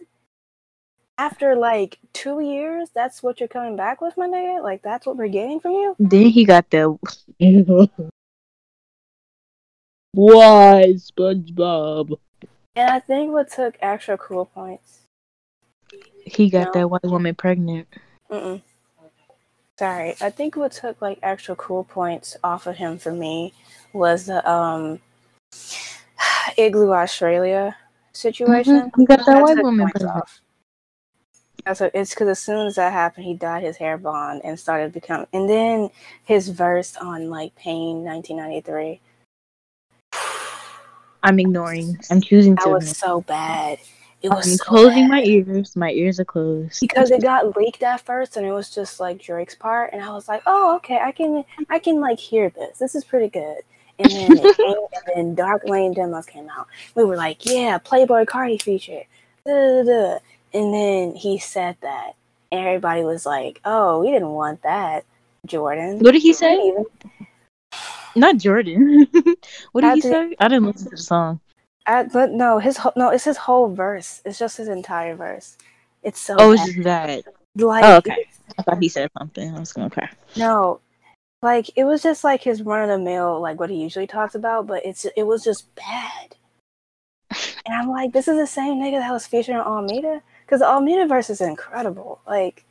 after like two years. That's what you're coming back with, my nigga. Like that's what we're getting from you." Then he got the. *laughs* Why SpongeBob? And I think what took extra cool points. He got No. that white woman pregnant. Mm-mm. Sorry, I think what took like extra cool points off of him for me was the um *sighs* Iggy Azalea situation. Mhm, He got that white woman pregnant. off. That's what, it's because as soon as that happened, he dyed his hair blonde and started becoming. And then his verse on like Pain 1993. *sighs* I'm ignoring. I'm choosing That to. was so bad. It was I'm so closing bad. my ears. My ears are closed. because it got leaked at first and it was just like Drake's part and I was like, "Oh, okay, I can I can like hear this. This is pretty good." And then *laughs* and then Dark Lane demos came out. We were like, "Yeah, Playboi Carti feature." Duh, duh, duh. And then he said that and everybody was like, "Oh, we didn't want that, Jordan." What did he say? even- Not Jordan. *laughs* what did How he did- say? I didn't listen to the song. I, but no, his whole, no, it's his whole verse. It's just his entire verse. It's so Oh, bad. just that. like Oh, okay. I thought he said something. I was gonna cry. No, like it was just like his run of the mill, like what he usually talks about, but it's it was just bad. *laughs* And I'm like, this is the same nigga that was featuring Almeda, because the Almeda verse is incredible. Like,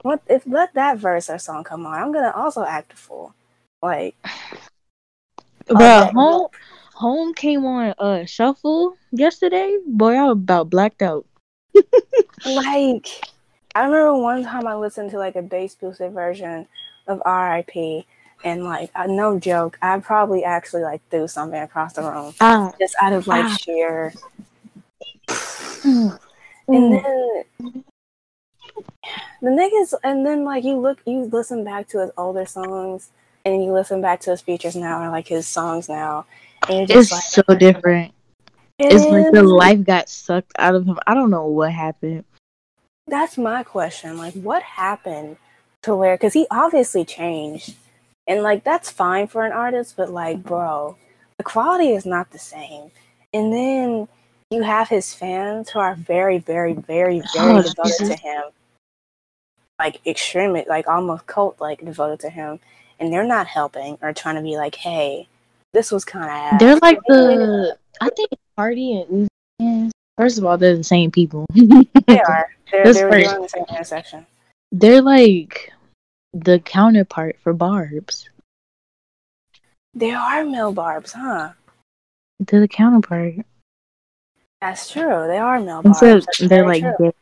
what if let that verse or song come on? I'm gonna also act a fool. Like, *sighs* Bro, oh, that- home came on uh shuffle yesterday. Boy, I was about blacked out. Like, I remember one time I listened to like a bass boosted version of R.I.P. And like, uh, no joke, I probably actually like threw something across the room Ah, just out of like Ah. sheer. mm, And mm. then the niggas, and then like you look, you listen back to his older songs, and you listen back to his features now, or like his songs now, it's like, so different. it It's like the life got sucked out of him. I don't know what happened. That's my question. Like, what happened to where? Because he obviously changed, and like that's fine for an artist, but like, bro, the quality is not the same. And then you have his fans who are very, very, very, very Oh, devoted to him, like extremely, like almost cult like devoted to him, and they're not helping or trying to be like, hey, this was kind of. They're like the I think Carti and Uzi. First of all, they're the same people. *laughs* They are. They're, they're the same intersection. They're like the counterpart for Barb's. They are male barbs, huh? They're the counterpart. That's true. They are male barbs. Except they're like gay.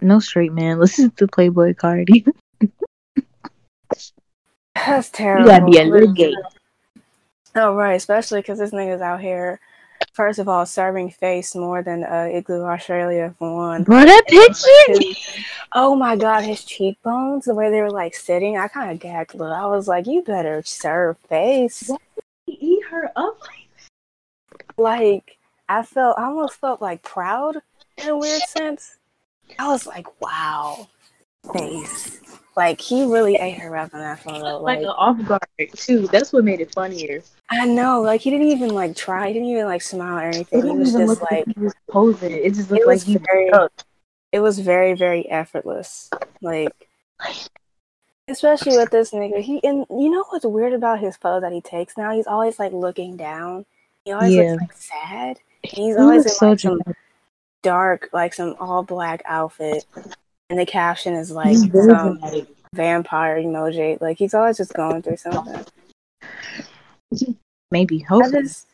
no straight man. *laughs* Listen to Playboi Carti. *laughs* That's terrible. you gotta be a little gay. Oh right, especially because this nigga's out here. First of all, serving face more than uh, Iggy Azalea for one. Bro, that picture. Two, oh my god, his cheekbones, the way they were like sitting, I kind of gagged a little. I was like, you better serve face. He Eat her up. Like I felt, I almost felt like proud in a weird sense. I was like, wow, face. Like he really ate her up in that photo. Like Like an off guard too. That's what made it funnier. I know, like he didn't even like try. He didn't even like smile or anything. He didn't was even just look like like he was posing. It just it looked like was he very, it was very, very effortless. Like, especially with this nigga. He and you know what's weird about his photo that he takes now? He's always like looking down. He always Yeah. looks like sad. And he's He always in so like some dark, like some all black outfit, and the caption is like some vampire emoji. Like he's always just going through something. Maybe. Hopefully. just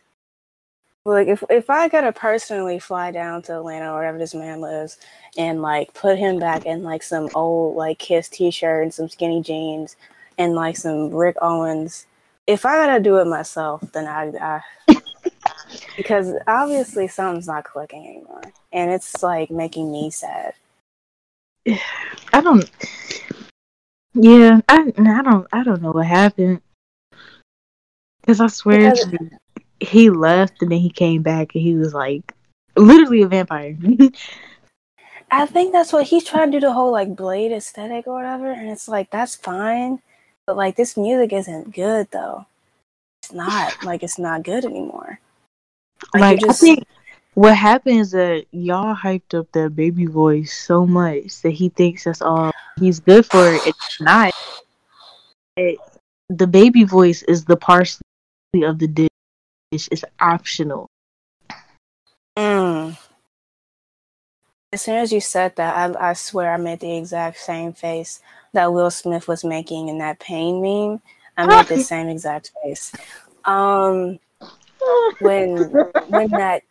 like if if I gotta personally fly down to Atlanta or wherever this man lives and like put him back in like some old like Kiss t-shirt and some skinny jeans and like some Rick Owens, if I gotta do it myself, then I, I *laughs* because obviously something's not clicking anymore, and it's like making me sad. I don't. Yeah, I I don't I don't know what happened. Cause I swear he left and then he came back and he was like literally a vampire. *laughs* I think that's what he's trying to do the whole like blade aesthetic or whatever, and it's like that's fine, but like this music isn't good though. It's not like it's not good anymore. Like, like you I think what happened is that y'all hyped up that baby voice so much that he thinks that's all he's good for. It's not. It, the baby voice is the parsley of the dish. It's optional. Mm. As soon as you said that, I, I swear I made the exact same face that Will Smith was making in that pain meme. I made the *laughs* same exact face. Um, when when that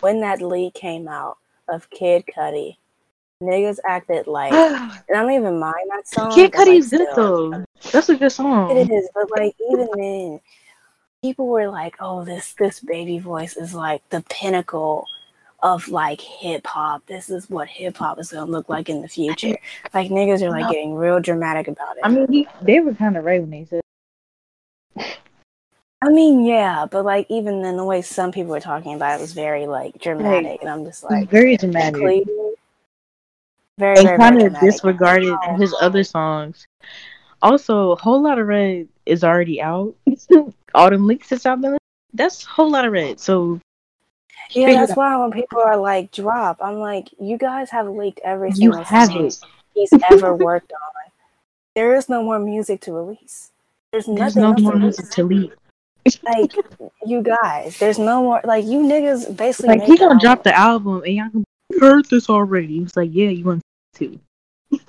when that leak came out of Kid Cudi, niggas acted like, *sighs* and I don't even mind that song. Kid but, like, Cudi's good though. That's a good song. It is, but like even then, people were like, "Oh, this this baby voice is like the pinnacle of like hip hop. This is what hip hop is gonna look like in the future." Like niggas are like getting real dramatic about it. I mean, he, they were kind of right when they said. I mean, yeah, but like even then, the way some people were talking about it was very like dramatic, and I'm just Like, very dramatic. please, very, and kind of disregarded his other songs. Also, Whole Lotta Red is already out. *laughs* All them leaks that's out there. That's a Whole Lotta Red. So Yeah, that's why when people are like, "Drop," I'm like, you guys have leaked every you single song he's ever worked on. There is no more music to release. There's There's no more music to leak. Like you guys, there's no more. Like you niggas, basically. Like he gonna album. drop the album and y'all can "We heard this already. He was like, yeah, you want to.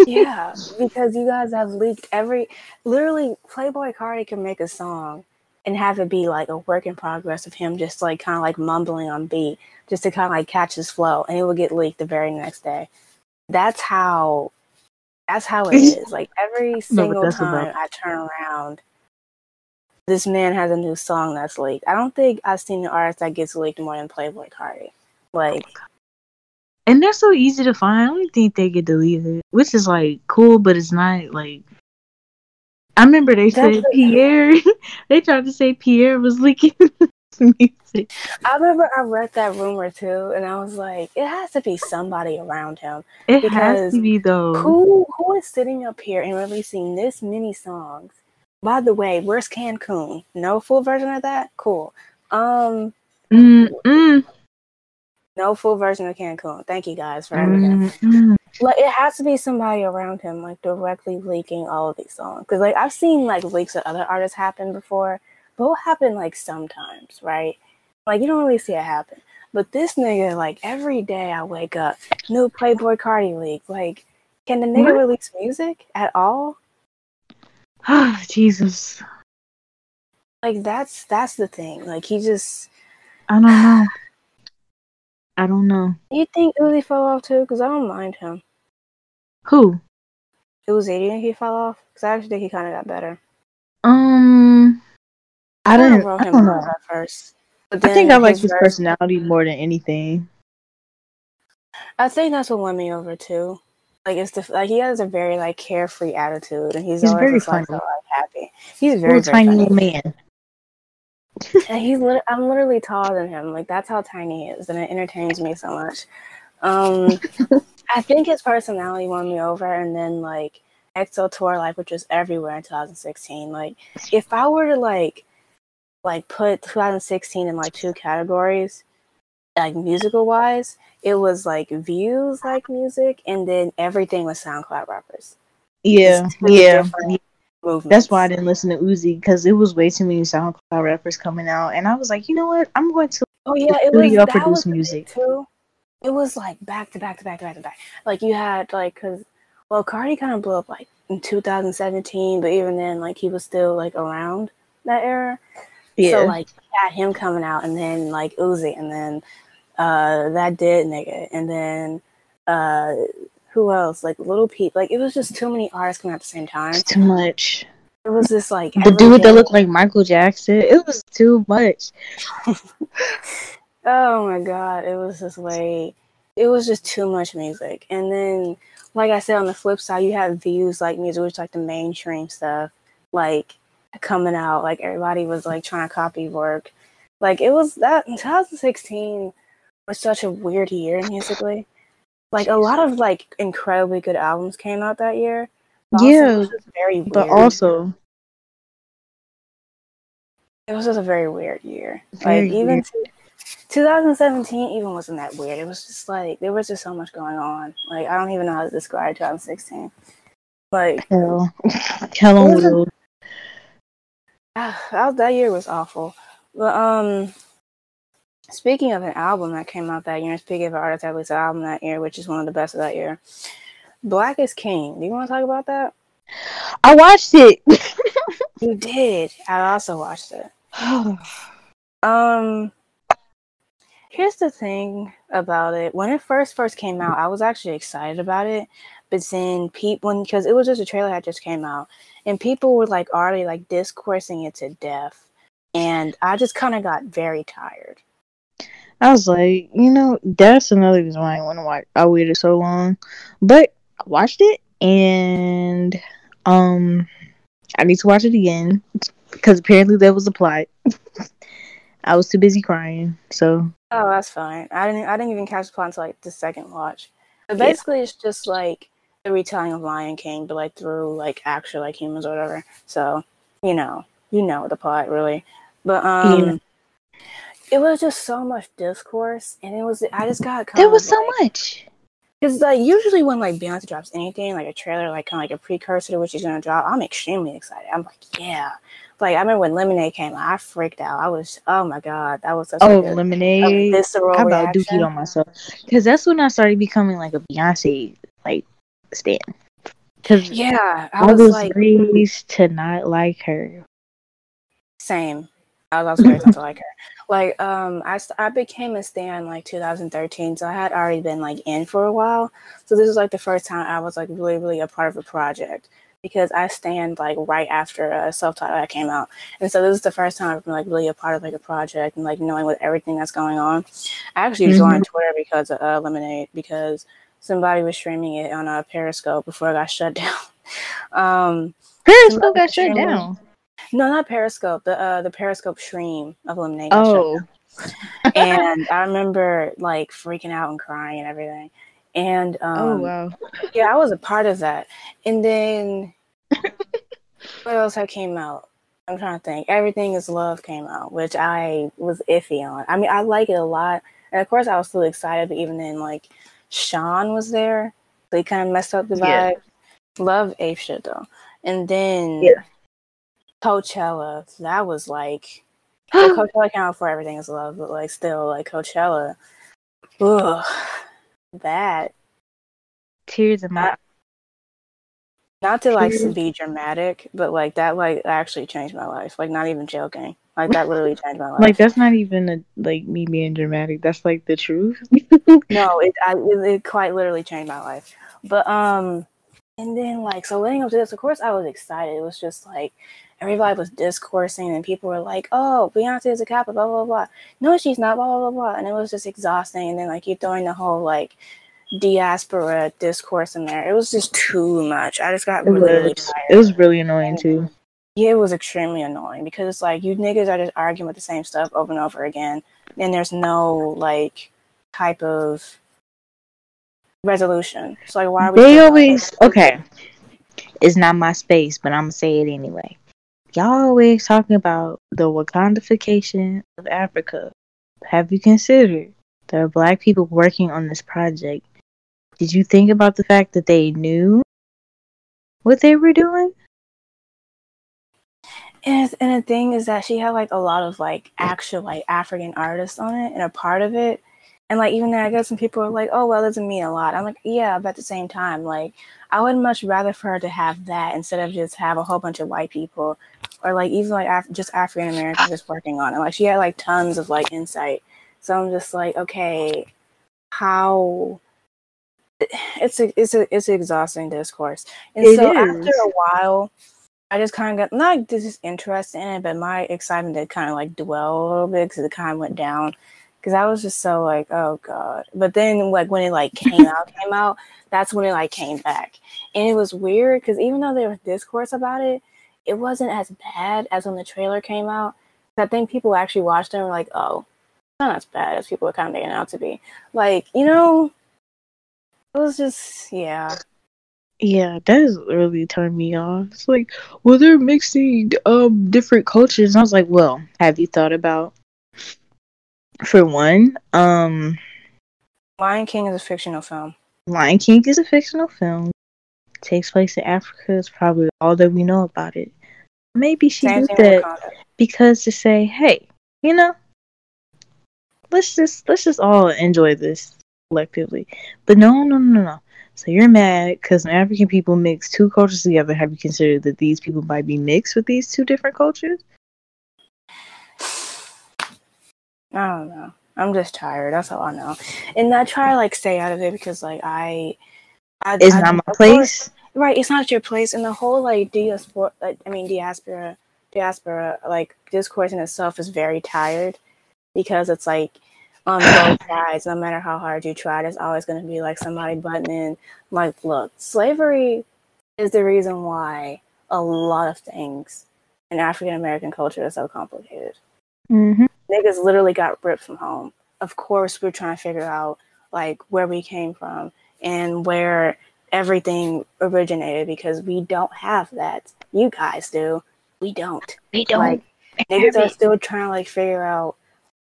Yeah, because you guys have leaked every. Literally, Playboi Carti can make a song and have it be like a work in progress of him just like kind of like mumbling on beat just to kind of like catch his flow and it will get leaked the very next day. That's how that's how it *laughs* is. Like every single that's time about- I turn around, this man has a new song that's leaked. I don't think I've seen an artist that gets leaked more than Playboi Carti. Like And they're so easy to find. I don't think they get deleted, which is like cool, but it's not like. I remember they said Pierre. *laughs* they tried to say Pierre was leaking *laughs* music. I remember I read that rumor too, and I was like, it has to be somebody around him. It has Because to be though. Who who is sitting up here and releasing this many songs? By the way, where's Cancun? No full version of that? Cool. Um Mm, mm, no full version of Cancun. Thank you guys for everything. Like it has to be somebody around him, like directly leaking all of these songs. Because like I've seen like leaks of other artists happen before, but it'll happen like sometimes, right? Like you don't really see it happen. But this nigga, like every day I wake up, new Playboi Carti leak. Like, can the nigga What? release music at all? Ah, *sighs* Jesus. Like that's that's the thing. Like he just. I don't know. I don't know. You think Uzi fell off too? Because I don't mind him. Who? Do you think he fell off? Because I actually think he kind of got better. Um, I kinda didn't. I don't know. at first. But I think I like his verse- personality more than anything. I think that's what won me over too. Like it's the like he has a very like carefree attitude, and he's, He's always very just, like, so funny. like happy. He's very very tiny funny. man. And he's lit- I'm literally taller than him. Like that's how tiny he is, and it entertains me so much. Um, *laughs* I think his personality won me over, and then like XO Tour Llif3, which was everywhere in 2016. Like if I were to like like put 2016 in like two categories, like musical wise, it was like views like music, and then everything was SoundCloud rappers. Yeah, yeah. movements. That's why I didn't listen to Uzi because it was way too many SoundCloud rappers coming out, and I was like, you know what? I'm going to. Oh yeah, it was that produced was music. too. It was like back to back to back to back to back. Like you had like because well, Carti kind of blew up like in 2017, but even then, like he was still like around that era. Yeah. So like had him coming out, and then like Uzi, and then uh that dead nigga, and then uh who else? Like Lil Peep. Like it was just too many artists coming at the same time. It's too much. It was just like The dude that looked like Michael Jackson. It was too much. *laughs* Oh my god, it was just way it was just too much music. And then like I said on the flip side, you have views like music, which is like the mainstream stuff, like coming out, like everybody was like trying to copy work. Like it was that in 2016 was such a weird year musically. Like a lot of like incredibly good albums came out that year. but also Yeah, it was just very weird. But also, it was just a very weird year. Very like even t- 2017 even wasn't that weird. It was just like there was just so much going on. Like I don't even know how to describe 2016. Like hell, hell on wheels. *sighs* that year was awful. But um, speaking of an album that came out that year, and speaking of an artist that released an album that year, which is one of the best of that year, Black is King. Do you want to talk about that? I watched it. *laughs* You did. I also watched it. *sighs* Um, here's the thing about it. When it first first came out, I was actually excited about it, but then people, because it was just a trailer that just came out, and people were like already like discoursing it to death, and I just kind of got very tired. I was like, you know, that's another reason why I want to watch. I waited so long, but I watched it, and um, I need to watch it again because apparently there was a plot. *laughs* I was too busy crying, so Oh, that's fine. I didn't. I didn't even catch the plot until like the second watch. But Yeah. basically, it's just like the retelling of Lion King, but like through like actual like humans or whatever. So you know, you know the plot really. But um, Yeah. It was just so much discourse, and it was. I just got there was so much. Because like usually when like Beyonce drops anything, like a trailer, like kind of like a precursor to what she's gonna drop, I'm extremely excited. I'm like, yeah. Like I remember when Lemonade came out, I freaked out. I was, oh my god, that was such Oh, a good, a lemonade. visceral How about. Dookie on myself? Because that's when I started becoming like a Beyonce like stan. Because Yeah, I I was was like, raised to not like her. Same. I was also very to like her. Like, um, I, I became a stan like 2013, so I had already been like in for a while. So this was like the first time I was like really, really a part of a project because I stand like right after a self title that came out, and so this is the first time I've been like really a part of like a project and like knowing what everything that's going on. I actually Mhm. joined Twitter because of uh, Lemonade because somebody was streaming it on a Periscope before it got shut *laughs* down. um, Periscope got shut down. No, not Periscope. The uh, the Periscope stream of shut Oh, and I remember like freaking out and crying and everything. And um, oh wow. yeah, I was a part of that. And then *laughs* what else had came out? I'm trying to think. Everything is Love came out, which I was iffy on. I mean, I like it a lot, and of course, I was still excited. But even then, like Sean was there, they kind of messed up the Yeah. vibe. Love ape shit though, and then Yeah. Coachella. That was like *gasps* well, Coachella came out for Everything Is Love, but like still, like Coachella, ugh, that Tears in my not to like Period. be dramatic, but like that like actually changed my life. Like not even joking. Like that literally changed my life. like that's not even a, like me being dramatic. That's like the truth. *laughs* no, it, I, it it quite literally changed my life. But um, and then like so leading up to this, of course, I was excited. It was just like everybody was discoursing, and people were like, "Oh, Beyonce is a Kappa," blah blah blah. No, she's not, blah blah blah blah. And it was just exhausting. And then like you're throwing the whole like diaspora discourse in there. It was just too much. I just got It really, was, tired. it was really annoying too. Yeah, it was extremely annoying because it's like you niggas are just arguing with the same stuff over and over again, and there's no like type of resolution. It's like why are we? They always okay. It's not my space, but I'm gonna say it anyway. Y'all always talking about the Wakandification of Africa. Have you considered there are black people working on this project? Did you think about the fact that they knew what they were doing? And, and the thing is that she had like a lot of like actual like African artists on it and a part of it. And like even then I guess some people are like, oh well, it doesn't mean a lot. I'm like, yeah, but at the same time, like I would much rather for her to have that instead of just have a whole bunch of white people or like even like Af- just African Americans just working on it. Like she had like tons of like insight. So I'm just like, okay, how it's a it's a it's an exhausting discourse. And It so is. after a while I just kind of got not this is interest in it, but my excitement did kind of like dwell a little bit because it kind of went down. Because I was just so like, oh god. But then like when it like came out, *laughs* came out, that's when it like came back, and it was weird because even though there was discourse about it, it wasn't as bad as when the trailer came out. I think people actually watched it and were like, oh, it's not as bad as people were kind of making it out to be. Like you know, it was just yeah. Yeah, that is really turned me off. It's like, well, they're mixing um different cultures. And I was like, well, have you thought about for one, um Lion King is a fictional film. Lion King is a fictional film. takes place in Africa. It's probably all that we know about it. Maybe she Same did that because to say, hey, you know, let's just let's just all enjoy this collectively. But no, no, no, no. So you're mad because African people mix two cultures together. Have you considered that these people might be mixed with these two different cultures? I don't know. I'm just tired. That's all I know. And I try like stay out of it because like I, I It's I- not my place. course- right? It's not your place. And the whole like diaspora, like, I mean diaspora, diaspora like discourse in itself is very tired because it's like on both *coughs* sides. No matter how hard you try, there's always going to be like somebody butting in. Like, look, slavery is the reason why a lot of things in African American culture is so complicated Mm-hmm. Niggas literally got ripped from home. Of course, we're trying to figure out like where we came from and where everything originated because we don't have that. You guys do. We don't. We don't. Like niggas are still trying to like figure out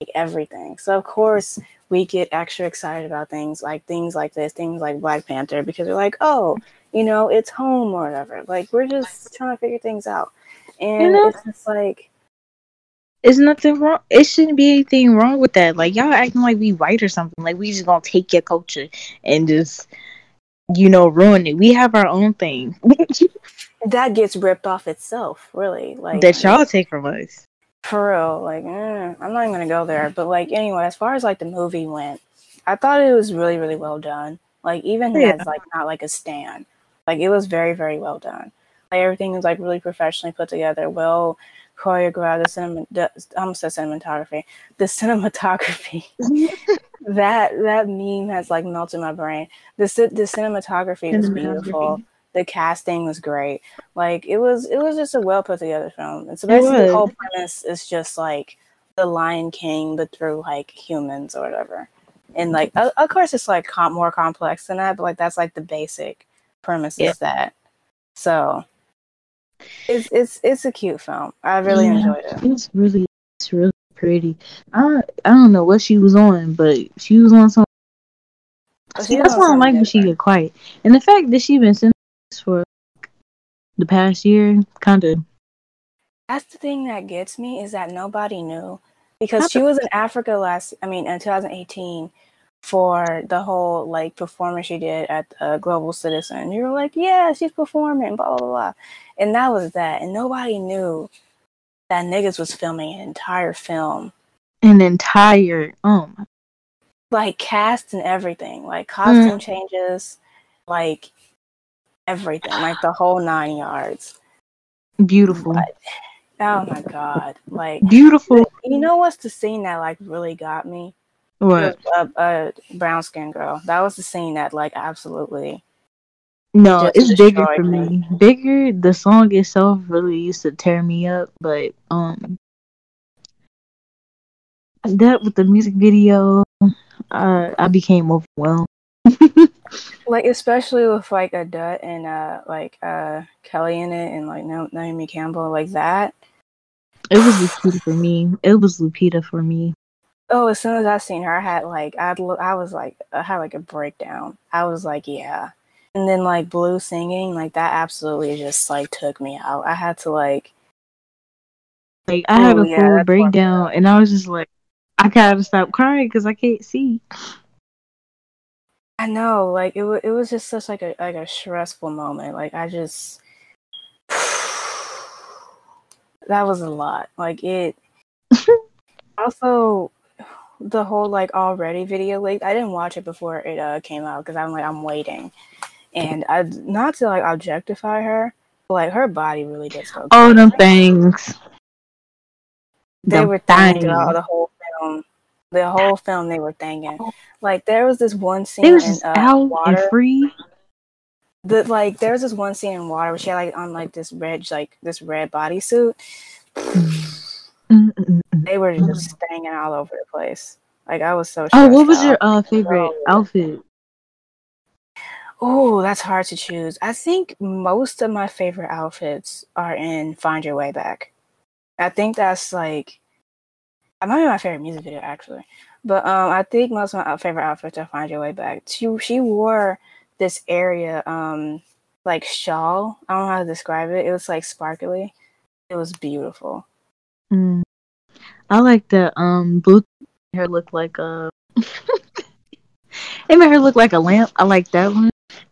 like everything. So of course we get extra excited about things like things like this, things like Black Panther because we're like, oh, you know, it's home or whatever. Like we're just trying to figure things out. And You know- it's just like There's nothing wrong. It shouldn't be anything wrong with that. Like y'all acting like we white or something. Like we just gonna take your culture and just, you know, ruin it. We have our own thing *laughs* that gets ripped off itself, really. Like that y'all take from us. For real, like eh, I'm not even gonna go there. But like anyway, as far as like the movie went, I thought it was really really well done. Like even Yeah. as like not like a stand, like it was very very well done. Everything is like really professionally put together, well choreographed. The cinema, the, I almost said cinematography. The *laughs* cinematography *laughs* that that meme has like melted my brain. The the cinematography was beautiful. The casting was great. Like it was it was just a well put together film. And so basically the whole premise is just like the Lion King, but through like humans or whatever. And like o- of course it's like com- more complex than that, but like that's like the basic premise Yeah. is that. So it's it's it's a cute film. I really Yeah. enjoyed it. It's really, it's really pretty. I don't, I don't know what she was on, but she was on some. See, she that's why I like when she get quiet, and the fact that she been singing this for the past year, kind of. That's the thing that gets me is that nobody knew because she was in Africa last. I mean, in 2018 for the whole like performance she did at uh, Global Citizen. You were like, yeah, she's performing, blah blah blah, and that was that. And nobody knew that niggas was filming an entire film, An entire um like cast and everything, like costume changes, like everything, *sighs* like the whole nine yards. beautiful, But oh my god, like beautiful. you know what's the scene that like really got me? What? a, a brown skin girl. That was the scene that like absolutely. No, it's bigger for me. me. Bigger. The song itself really used to tear me up, but um, that with the music video, uh, I became overwhelmed. *laughs* Like especially with like Adut and uh like uh Kelly in it and like Na- Naomi Campbell like that. It was Lupita for me. It was Lupita for me. Oh, as soon as I seen her, I had like I'd look. I was like I had like a breakdown. I was like, yeah. And then like Blue singing like that absolutely just like took me out. I had to like Like I had Oh, a full breakdown, and I was just like, I gotta stop crying because I can't see. I know, like it was it was just such like a like a stressful moment. Like I just *sighs* that was a lot. Like it *laughs* also the whole like already video leak. I didn't watch it before it uh came out because I'm like I'm waiting, and I not to like objectify her, but like her body really does go. Oh, them things. They Them were things. throughout the whole film. The whole film they were thinking. Like there was this one scene They was in uh, water. free. the like there was this one scene in water where she had like on like this red like this red bodysuit. Mm-mm-mm. They were just stanging all over the place. Like I was so. Oh, what was out. your uh favorite Oh. outfit? Oh, that's hard to choose. I think most of my favorite outfits are in Find Your Way Back. I think that's like that might be my favorite music video actually. But um I think most of my favorite outfits are Find Your Way Back. She she wore this area um like shawl. I don't know how to describe it. It was like sparkly. It was beautiful. Mm. I like the um blue hair look like a. *laughs* it made her look like a lamp. I like that one,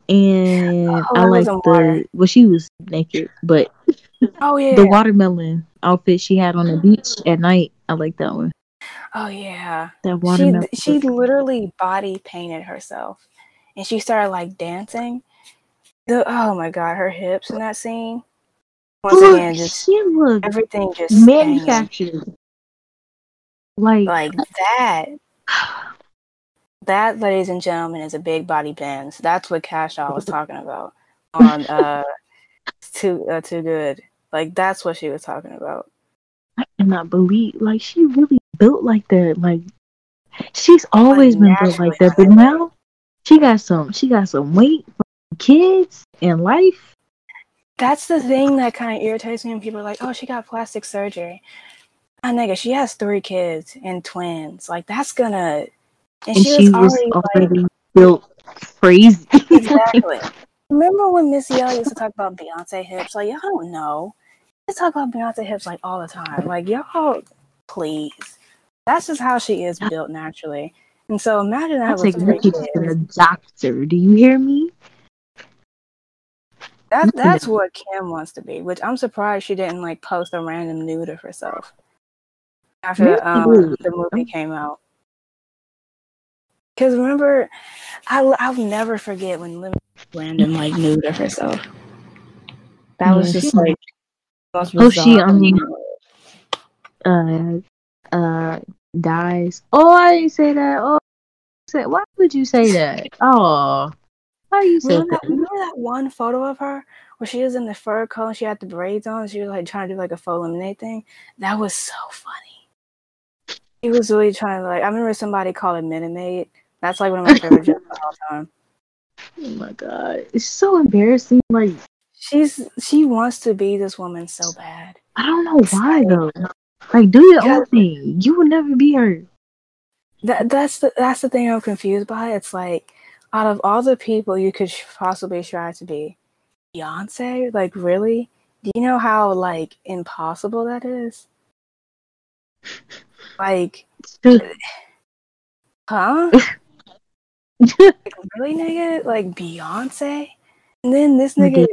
and Oh, I like in water. the well, she was naked, but Oh *laughs* yeah. the watermelon outfit she had on the beach at night. I like that one. Oh yeah. That She watermelon. she look. literally body painted herself, and she started like dancing. The oh my god, her hips in that scene. Once Look, again, just everything just manufactured. Like, Like that. That, ladies and gentlemen, is a big body Benz. That's what Cash Doll was *laughs* talking about on uh too uh, too good. Like that's what she was talking about. I cannot believe, like, she really built like that. Like, she's always been built like that, but now she got some. She got some weight from kids and life. That's the thing that kind of irritates me when people are like, "Oh, she got plastic surgery." Ah, nigga, she has three kids and twins. Like that's gonna, and, And she, she was was already, already built crazy. exactly. *laughs* Remember when Missy Elliott used to talk about Beyonce hips? Like y'all don't know. They talk about Beyonce hips like all the time. Like y'all, please. That's just how she is built naturally. And so imagine I that with take three kids kids. to the doctor. Do you hear me? That *laughs* that's what Kim wants to be, which I'm surprised she didn't like post a random nude of herself. after um, the movie came out. Because remember, I, I'll never forget when Lim random like nude of herself. That was Yeah, just she- like Oh, she, mean- uh uh dies. Oh, I didn't say that. Oh, say, why would you say that? Oh, why you say that? Remember that one photo of her where she was in the fur coat and she had the braids on? She was like trying to do like a faux lemonade thing. That was so funny. He was really trying to like. I remember somebody called it Minute Maid. That's like one of my favorite jokes of all time. *laughs* Oh my god, it's so embarrassing. Like She's she wants to be this woman so bad. I don't know why though. Like do your own thing. You will never be her. That that's the that's the thing I'm confused by. It's like out of all the people you could sh- possibly try to be, Beyonce. Like really? Do you know how like impossible that is? Like, *laughs* huh? like, really, nigga? Like Beyonce? And then this nigga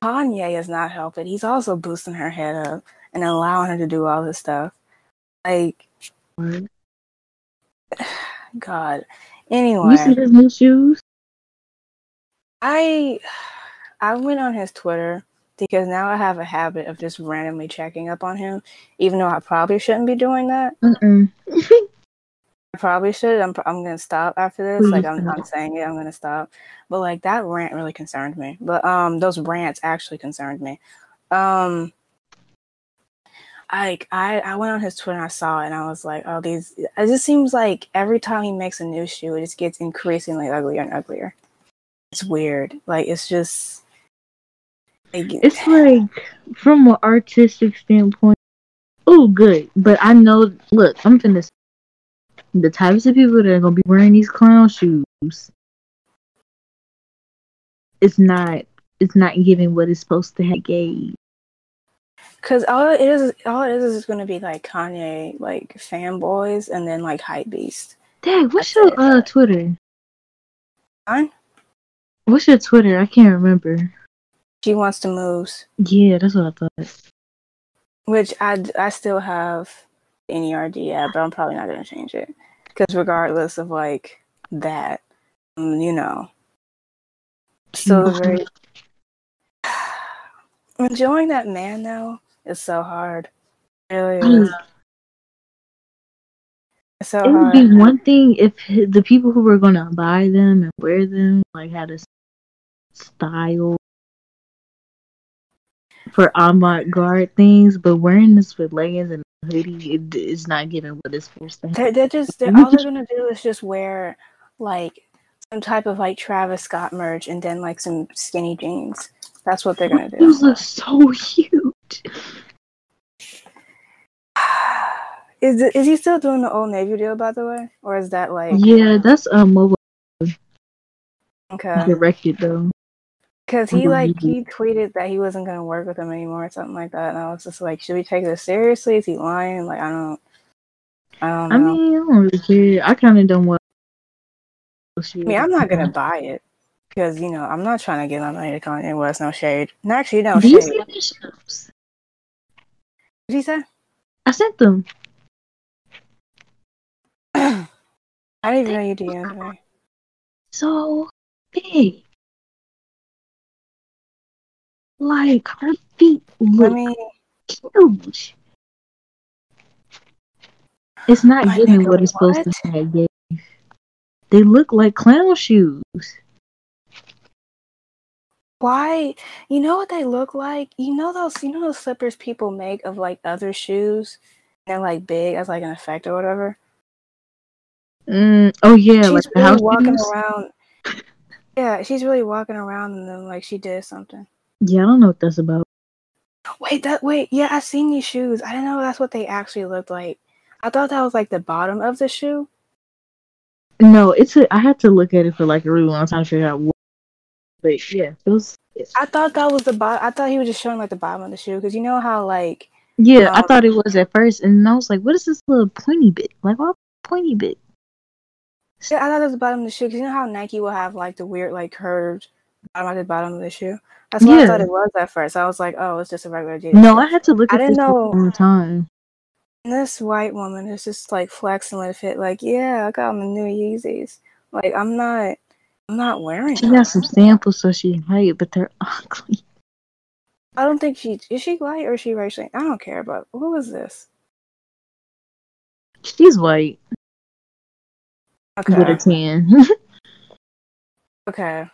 Kanye is not helping. He's also boosting her head up and allowing her to do all this stuff. Like, what? *sighs* God. Anyway. You see his new shoes? I *sighs* I went on his Twitter because now I have a habit of just randomly checking up on him, even though I probably shouldn't be doing that. *laughs* I probably should. I'm I'm gonna stop after this. Like I'm. I'm saying it. I'm gonna stop. But like that rant really concerned me. But um, those rants actually concerned me. Um, like I I went on his Twitter and I saw it and I was like, oh these. It just seems like every time he makes a new shoe, it just gets increasingly uglier and uglier. It's weird. Like it's just. Like, It's like from an artistic standpoint. Oh, good. But I know. Look, I'm finna. The types of people that are gonna be wearing these clown shoes. It's not. It's not giving what it's supposed to have gave. Cause all it is, all it is, is going to be like Kanye, like fanboys, and then like hype beast. Dad, what's That's your uh Twitter? Mine? What's your Twitter? I can't remember. She wants to move. Yeah, that's what I thought. which I I still have NERD app, but I'm probably not going to change it. Because regardless of like that, um, you know, still very *sighs* enjoying that man though is so hard. It really is. It's so It would hard. be one thing if the people who were gonna buy them and wear them like had a style for avant garde things, but wearing this with leggings and a hoodie it, it's not giving what it's supposed to. They're, they're just they're, *laughs* all they're gonna do is just wear like some type of like Travis Scott merch and then like some skinny jeans. That's what they're gonna do. Those look so *laughs* cute. *sighs* Is is he still doing the old Navy deal by the way, or is that like Yeah, that's um mobile okay? directed though. Because he like he tweeted that he wasn't gonna work with him anymore or something like that, and I was just like, should we take this seriously? Is he lying? Like I don't, I don't I know. mean, I don't really care. I kind of don't want. I mean, I'm not gonna buy it because you know I'm not trying to get my money to Kanye West. No shade. And actually, no Do you shade. see the shoes? What did he say? I sent them. I didn't even know you DM'd me. so big. Like her feet look me. huge. It's not My giving what it's supposed what? to have. They look like clown shoes. Why? You know what they look like? You know those. You know those slippers people make of like other shoes. They're like big as like an effect or whatever. Mm, oh yeah, she's like the really house walking shoes. around. *laughs* Yeah, she's really walking around and then like she did something. Yeah, I don't know what that's about. Wait, that wait, yeah, I seen these shoes. I didn't know that's what they actually looked like. I thought that was like the bottom of the shoe. No, it's a. I had to look at it for like a really long time to figure out what. But yeah, it was. I thought that was the bottom. I thought he was just showing like the bottom of the shoe because you know how like Yeah, I Um, thought it was at first, and I was like, "What is this little pointy bit? Like, what pointy bit?" Yeah, I thought it was the bottom of the shoe because you know how Nike will have like the weird like curved bottom at the bottom of the shoe. That's what I thought it was at first. I was like, oh, it's just a regular Adidas. No. I had to look I at didn't this know- a long time. And this white woman is just like flexing with it, like, yeah, I got my new Yeezys. Like, I'm not, I'm not wearing. She them. got some samples, so she white, but they're *laughs* ugly. I don't think she is she white or is she racial. I don't care. But who is this? She's white Okay. with *laughs* a Okay, tan. okay.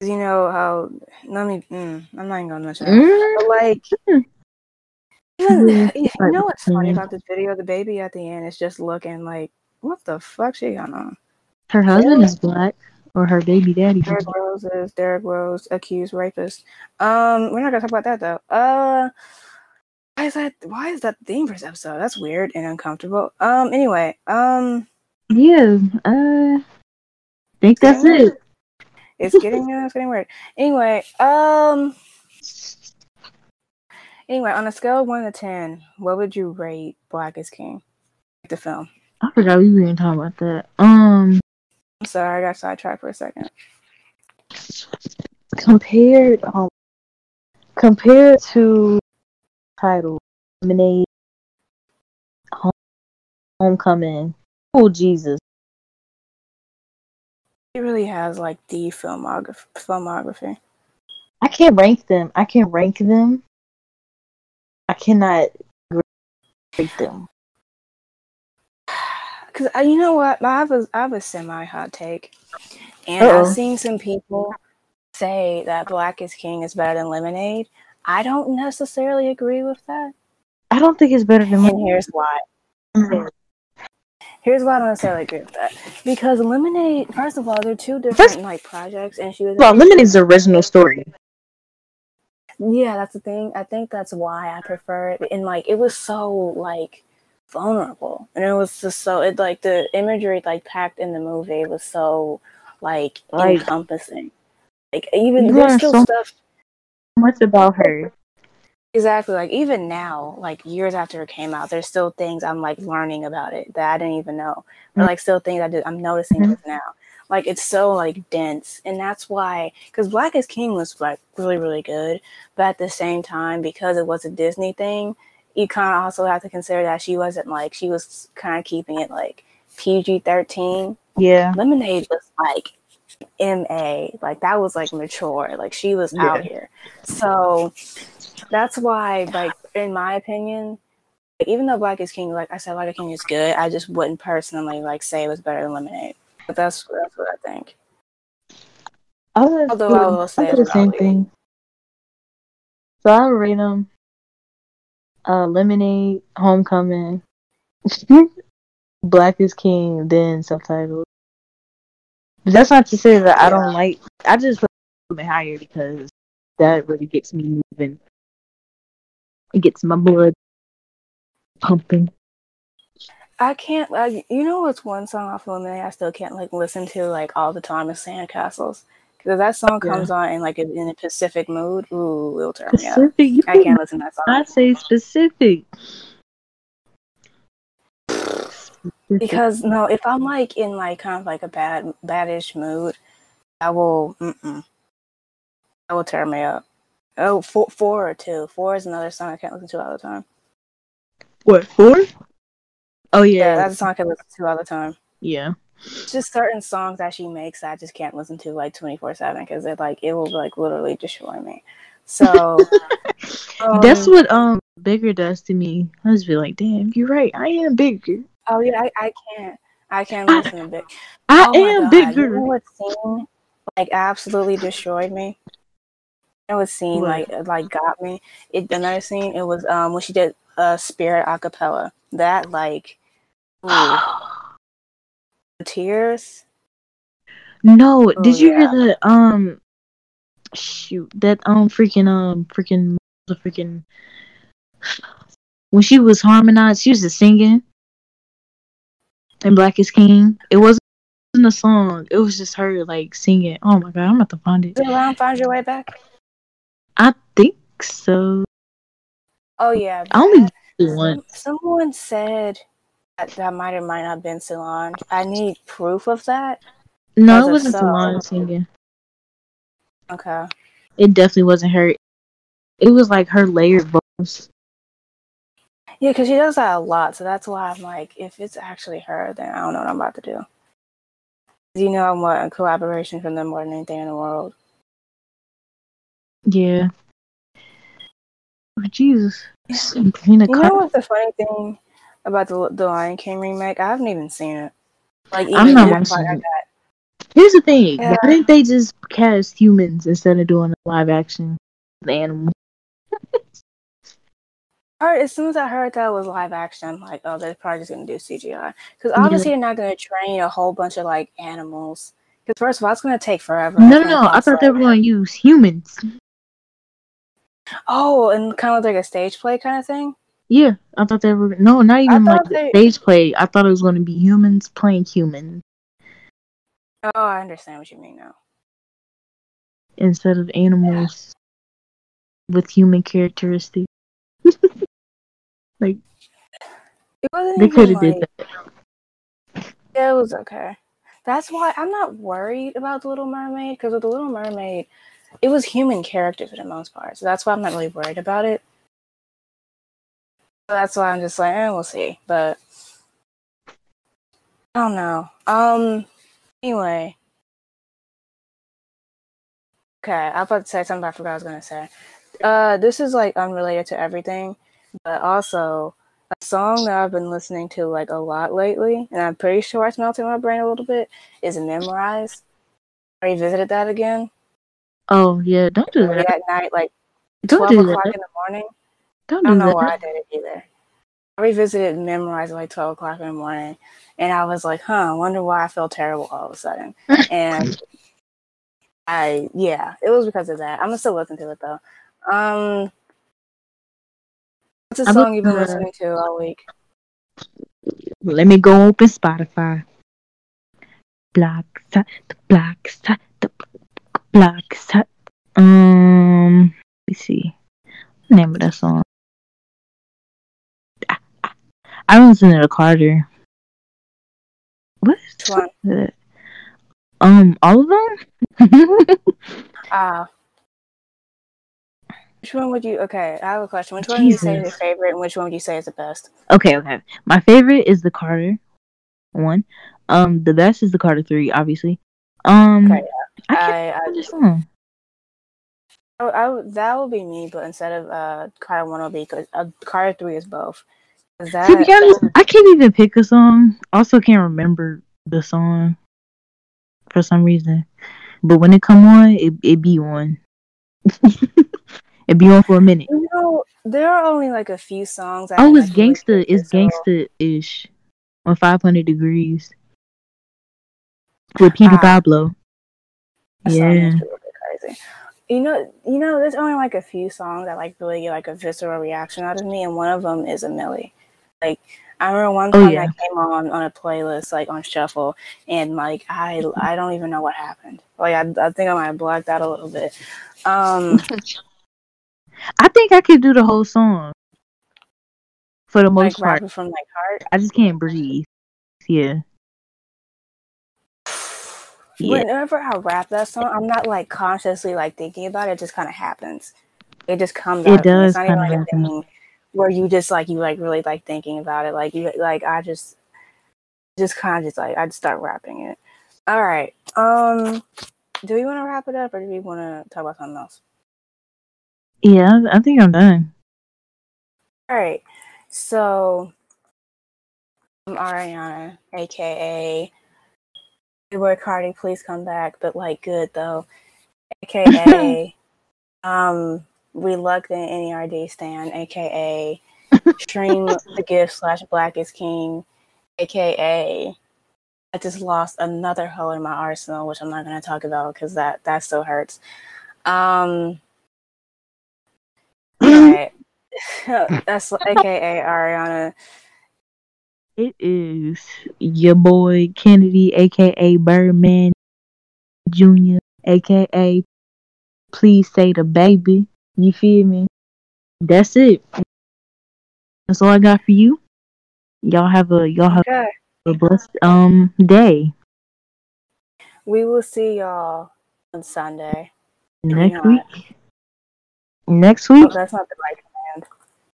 You know how? Let me. Mm, I'm not even gonna mention. Mm, But like. *laughs* Yeah, you know what's funny about this video? The baby at the end is just looking like, what the fuck she got on? Her husband is black, or her baby daddy. Derrick Rose is Derrick Rose accused rapist. Um, we're not gonna talk about that though. Uh, why is that? Why is that the theme for this episode? That's weird and uncomfortable. Um, anyway, um, Yeah, uh, think that's it. it's getting uh, it's getting weird. Anyway, um, anyway, on a scale of one to ten, what would you rate Black is King, the film? I forgot we were even talking about that. Um, I'm sorry, I got sidetracked for a second. compared, um, compared to title, Lemonade, Home, Homecoming. Oh Jesus! It really has like the filmography. Filmography. I can't rank them. I can't rank them. I cannot rank them. Cause uh, you know what, I have a I have a semi hot take, and Uh-oh. I've seen some people say that Black is King is better than Lemonade. I don't necessarily agree with that, I don't think it's better than and here's why. Lemonade. Here's why I don't necessarily agree with that. Because Lemonade, first of all, they're two different like projects, and she was Well, Lemonade's the original story. Yeah, that's the thing. I think that's why I prefer it. And like it was so like vulnerable. And it was just so it like the imagery like packed in the movie was so like Like- encompassing. Like even You there's still so stuff Much about her. exactly like even now, like years after it came out, there's still things I'm like learning about it that I didn't even know. Or like still things I did I'm noticing Mhm. now. Like it's so like dense, and that's why because Black is King was like really really good, but at the same time because it was a Disney thing, you kind of also have to consider that she wasn't like she was kind of keeping it like PG thirteen. Yeah. Lemonade was like MA, like that was like mature, like she was out here. So that's why, like in my opinion, like, even though Black is King, like I said, Black is King is good. I just wouldn't personally like say it was better than Lemonade. But that's that's what I think. I would Although I will say I the same thing. So I would rate them uh, Lemonade, Homecoming, *laughs* Black is King, then subtitles. But that's not to say that I don't like. I just put them higher because that really gets me moving. It gets my blood pumping. I can't like you know what's one song off of Lemonade I still can't like listen to like all the time is Sandcastles. Because that song Yeah. comes on in like a, in a Pacific mood, ooh, it'll turn me up. I can't listen to that song. I say specific. Because no, if I'm like in like kind of like a bad badish mood, I will mm-mm. I will tear me up. Oh, four, four or two. Four is another song I can't listen to all the time. what four? Oh Yeah, yeah, that's a song I can listen to all the time. yeah. Just certain songs that she makes that I just can't listen to like twenty four seven because it like it will like literally destroy me. So *laughs* That's um, what um bigger does to me. I just be like, damn, you're right. I am bigger. Oh yeah, I, I can't. I can't listen to big. I oh am bigger. You know what scene like absolutely destroyed me? Know what scene What? like like got me? It another scene. It was um when she did uh Spirit acapella. That like *gasps* ooh, tears. no, Oh, did you yeah. hear the um shoot that um freaking um freaking the freaking when she was harmonized, she was just singing And Black is King. It wasn't a song. It was just her like singing. Oh my god, I'm about to find it. Did around find your way back? I think so. Oh yeah. I only that- did one. someone said that that might or might not have been Solange. I need proof of that. No, it wasn't song. Solange singing. Okay. It definitely wasn't her. It was like her layered vocals. Yeah, because she does that a lot. So that's why I'm like, if it's actually her, then I don't know what I'm about to do. You know, I want a collaboration from them more than anything in the world. Yeah. Oh, Jesus. You know what's the funny thing about the the Lion King remake? I haven't even seen it. Like, I'm not watching it. got- Here's the thing. Yeah. Why didn't they just cast humans instead of doing a live action animal? heard- as soon as I heard that was live action, I'm like, oh, they're probably just gonna do CGI because Yeah. obviously they're not gonna train a whole bunch of like animals. Because first of all, it's gonna take forever. No, no, no. I thought they were going to use humans. Oh, and kind of like a stage play kind of thing. Yeah, I thought they were. No, not even like the they- stage play. I thought it was going to be humans playing humans Oh, I understand what you mean now. instead of animals with human characteristics. *laughs* like It wasn't they even could have like did that. it was okay. That's why I'm not worried about the Little Mermaid because with the Little Mermaid, it was human character for the most part. So that's why I'm not really worried about it. That's why I'm just like, eh, we'll see. But I don't know. Um. Anyway. Okay, I was about to say something. but I forgot I was gonna say. Uh, this is like unrelated to everything, but also a song that I've been listening to like a lot lately, and I'm pretty sure it's melting my brain a little bit. Is "Memorize." I revisited that again. Oh yeah, don't do that. at night, like Don't twelve do o'clock that. in the morning. Don't I do don't know that. why I did it either. I revisited Memorize at like 12 o'clock in the morning, and I was like, huh, I wonder why I feel terrible all of a sudden. *laughs* And I, yeah, it was because of that. I'm gonna still listen to it though. Um, what's a song you've been listening to all week? Let me go open Spotify. Black side, the black side, the black side. Um, let me see. Name of that song. I don't listen to the Carter. What is Which one? Um, all of them. *laughs* Ah. which one would you? Okay, I have a question. Which one would you say is your favorite, and which one would you say is the best? okay, okay. My favorite is the Carter one. Um, the best is the Carter three, obviously. Um, Okay, I can't I, I, remember the song. I, I that would be me, but instead of uh, Carter one will be because uh, Carter three is both. That, To be honest, I can't even pick a song. Also, can't remember the song for some reason. But when it come on, it it be on. *laughs* it be on for a minute. You know, there are only like a few songs. I Oh, it's gangsta. It's gangsta ish on Five Hundred Degrees with Petey Ah. Pablo. Yeah. is really crazy. You know, you know, there's only like a few songs that like really get like a visceral reaction out of me, and one of them is a Milli. Like I remember one time yeah. that came on on a playlist like on shuffle, and like I I don't even know what happened. Like I I think I might have blacked out a little bit. Um, *laughs* I think I could do the whole song for the like most part. from like heart. I just can't breathe. Yeah. Yeah. Whenever I rap that song, I'm not like consciously like thinking about it. It just kind of happens. It just comes It out. of me. does It's not even like a thing where you just like you like really like thinking about it. Like you like I just just kind of just like I just start rapping it. All right. Um, do we want to wrap it up or do we want to talk about something else? Yeah, I think I'm done. All right. So I'm Ariana, aka Good Boy Cardi, please come back, but like good though. AKA *laughs* um reluctant NERD stan, aka *laughs* stream the gift slash black is king, aka I just lost another hoe in my arsenal, which I'm not gonna talk about because that that still hurts. Um. *clears throat* *laughs* That's aka Ariana. It is your boy Kennedy, aka Birdman Jr., aka Please Say the Baby. You feel me? That's it. That's all I got for you. Y'all have a y'all have Okay. a blessed um day We will see y'all on Sunday. next week. Next Oh, week. that's not the right command.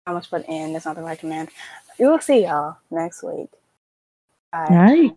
how much put in. That's not the right command. We will see y'all next week. Bye. All right.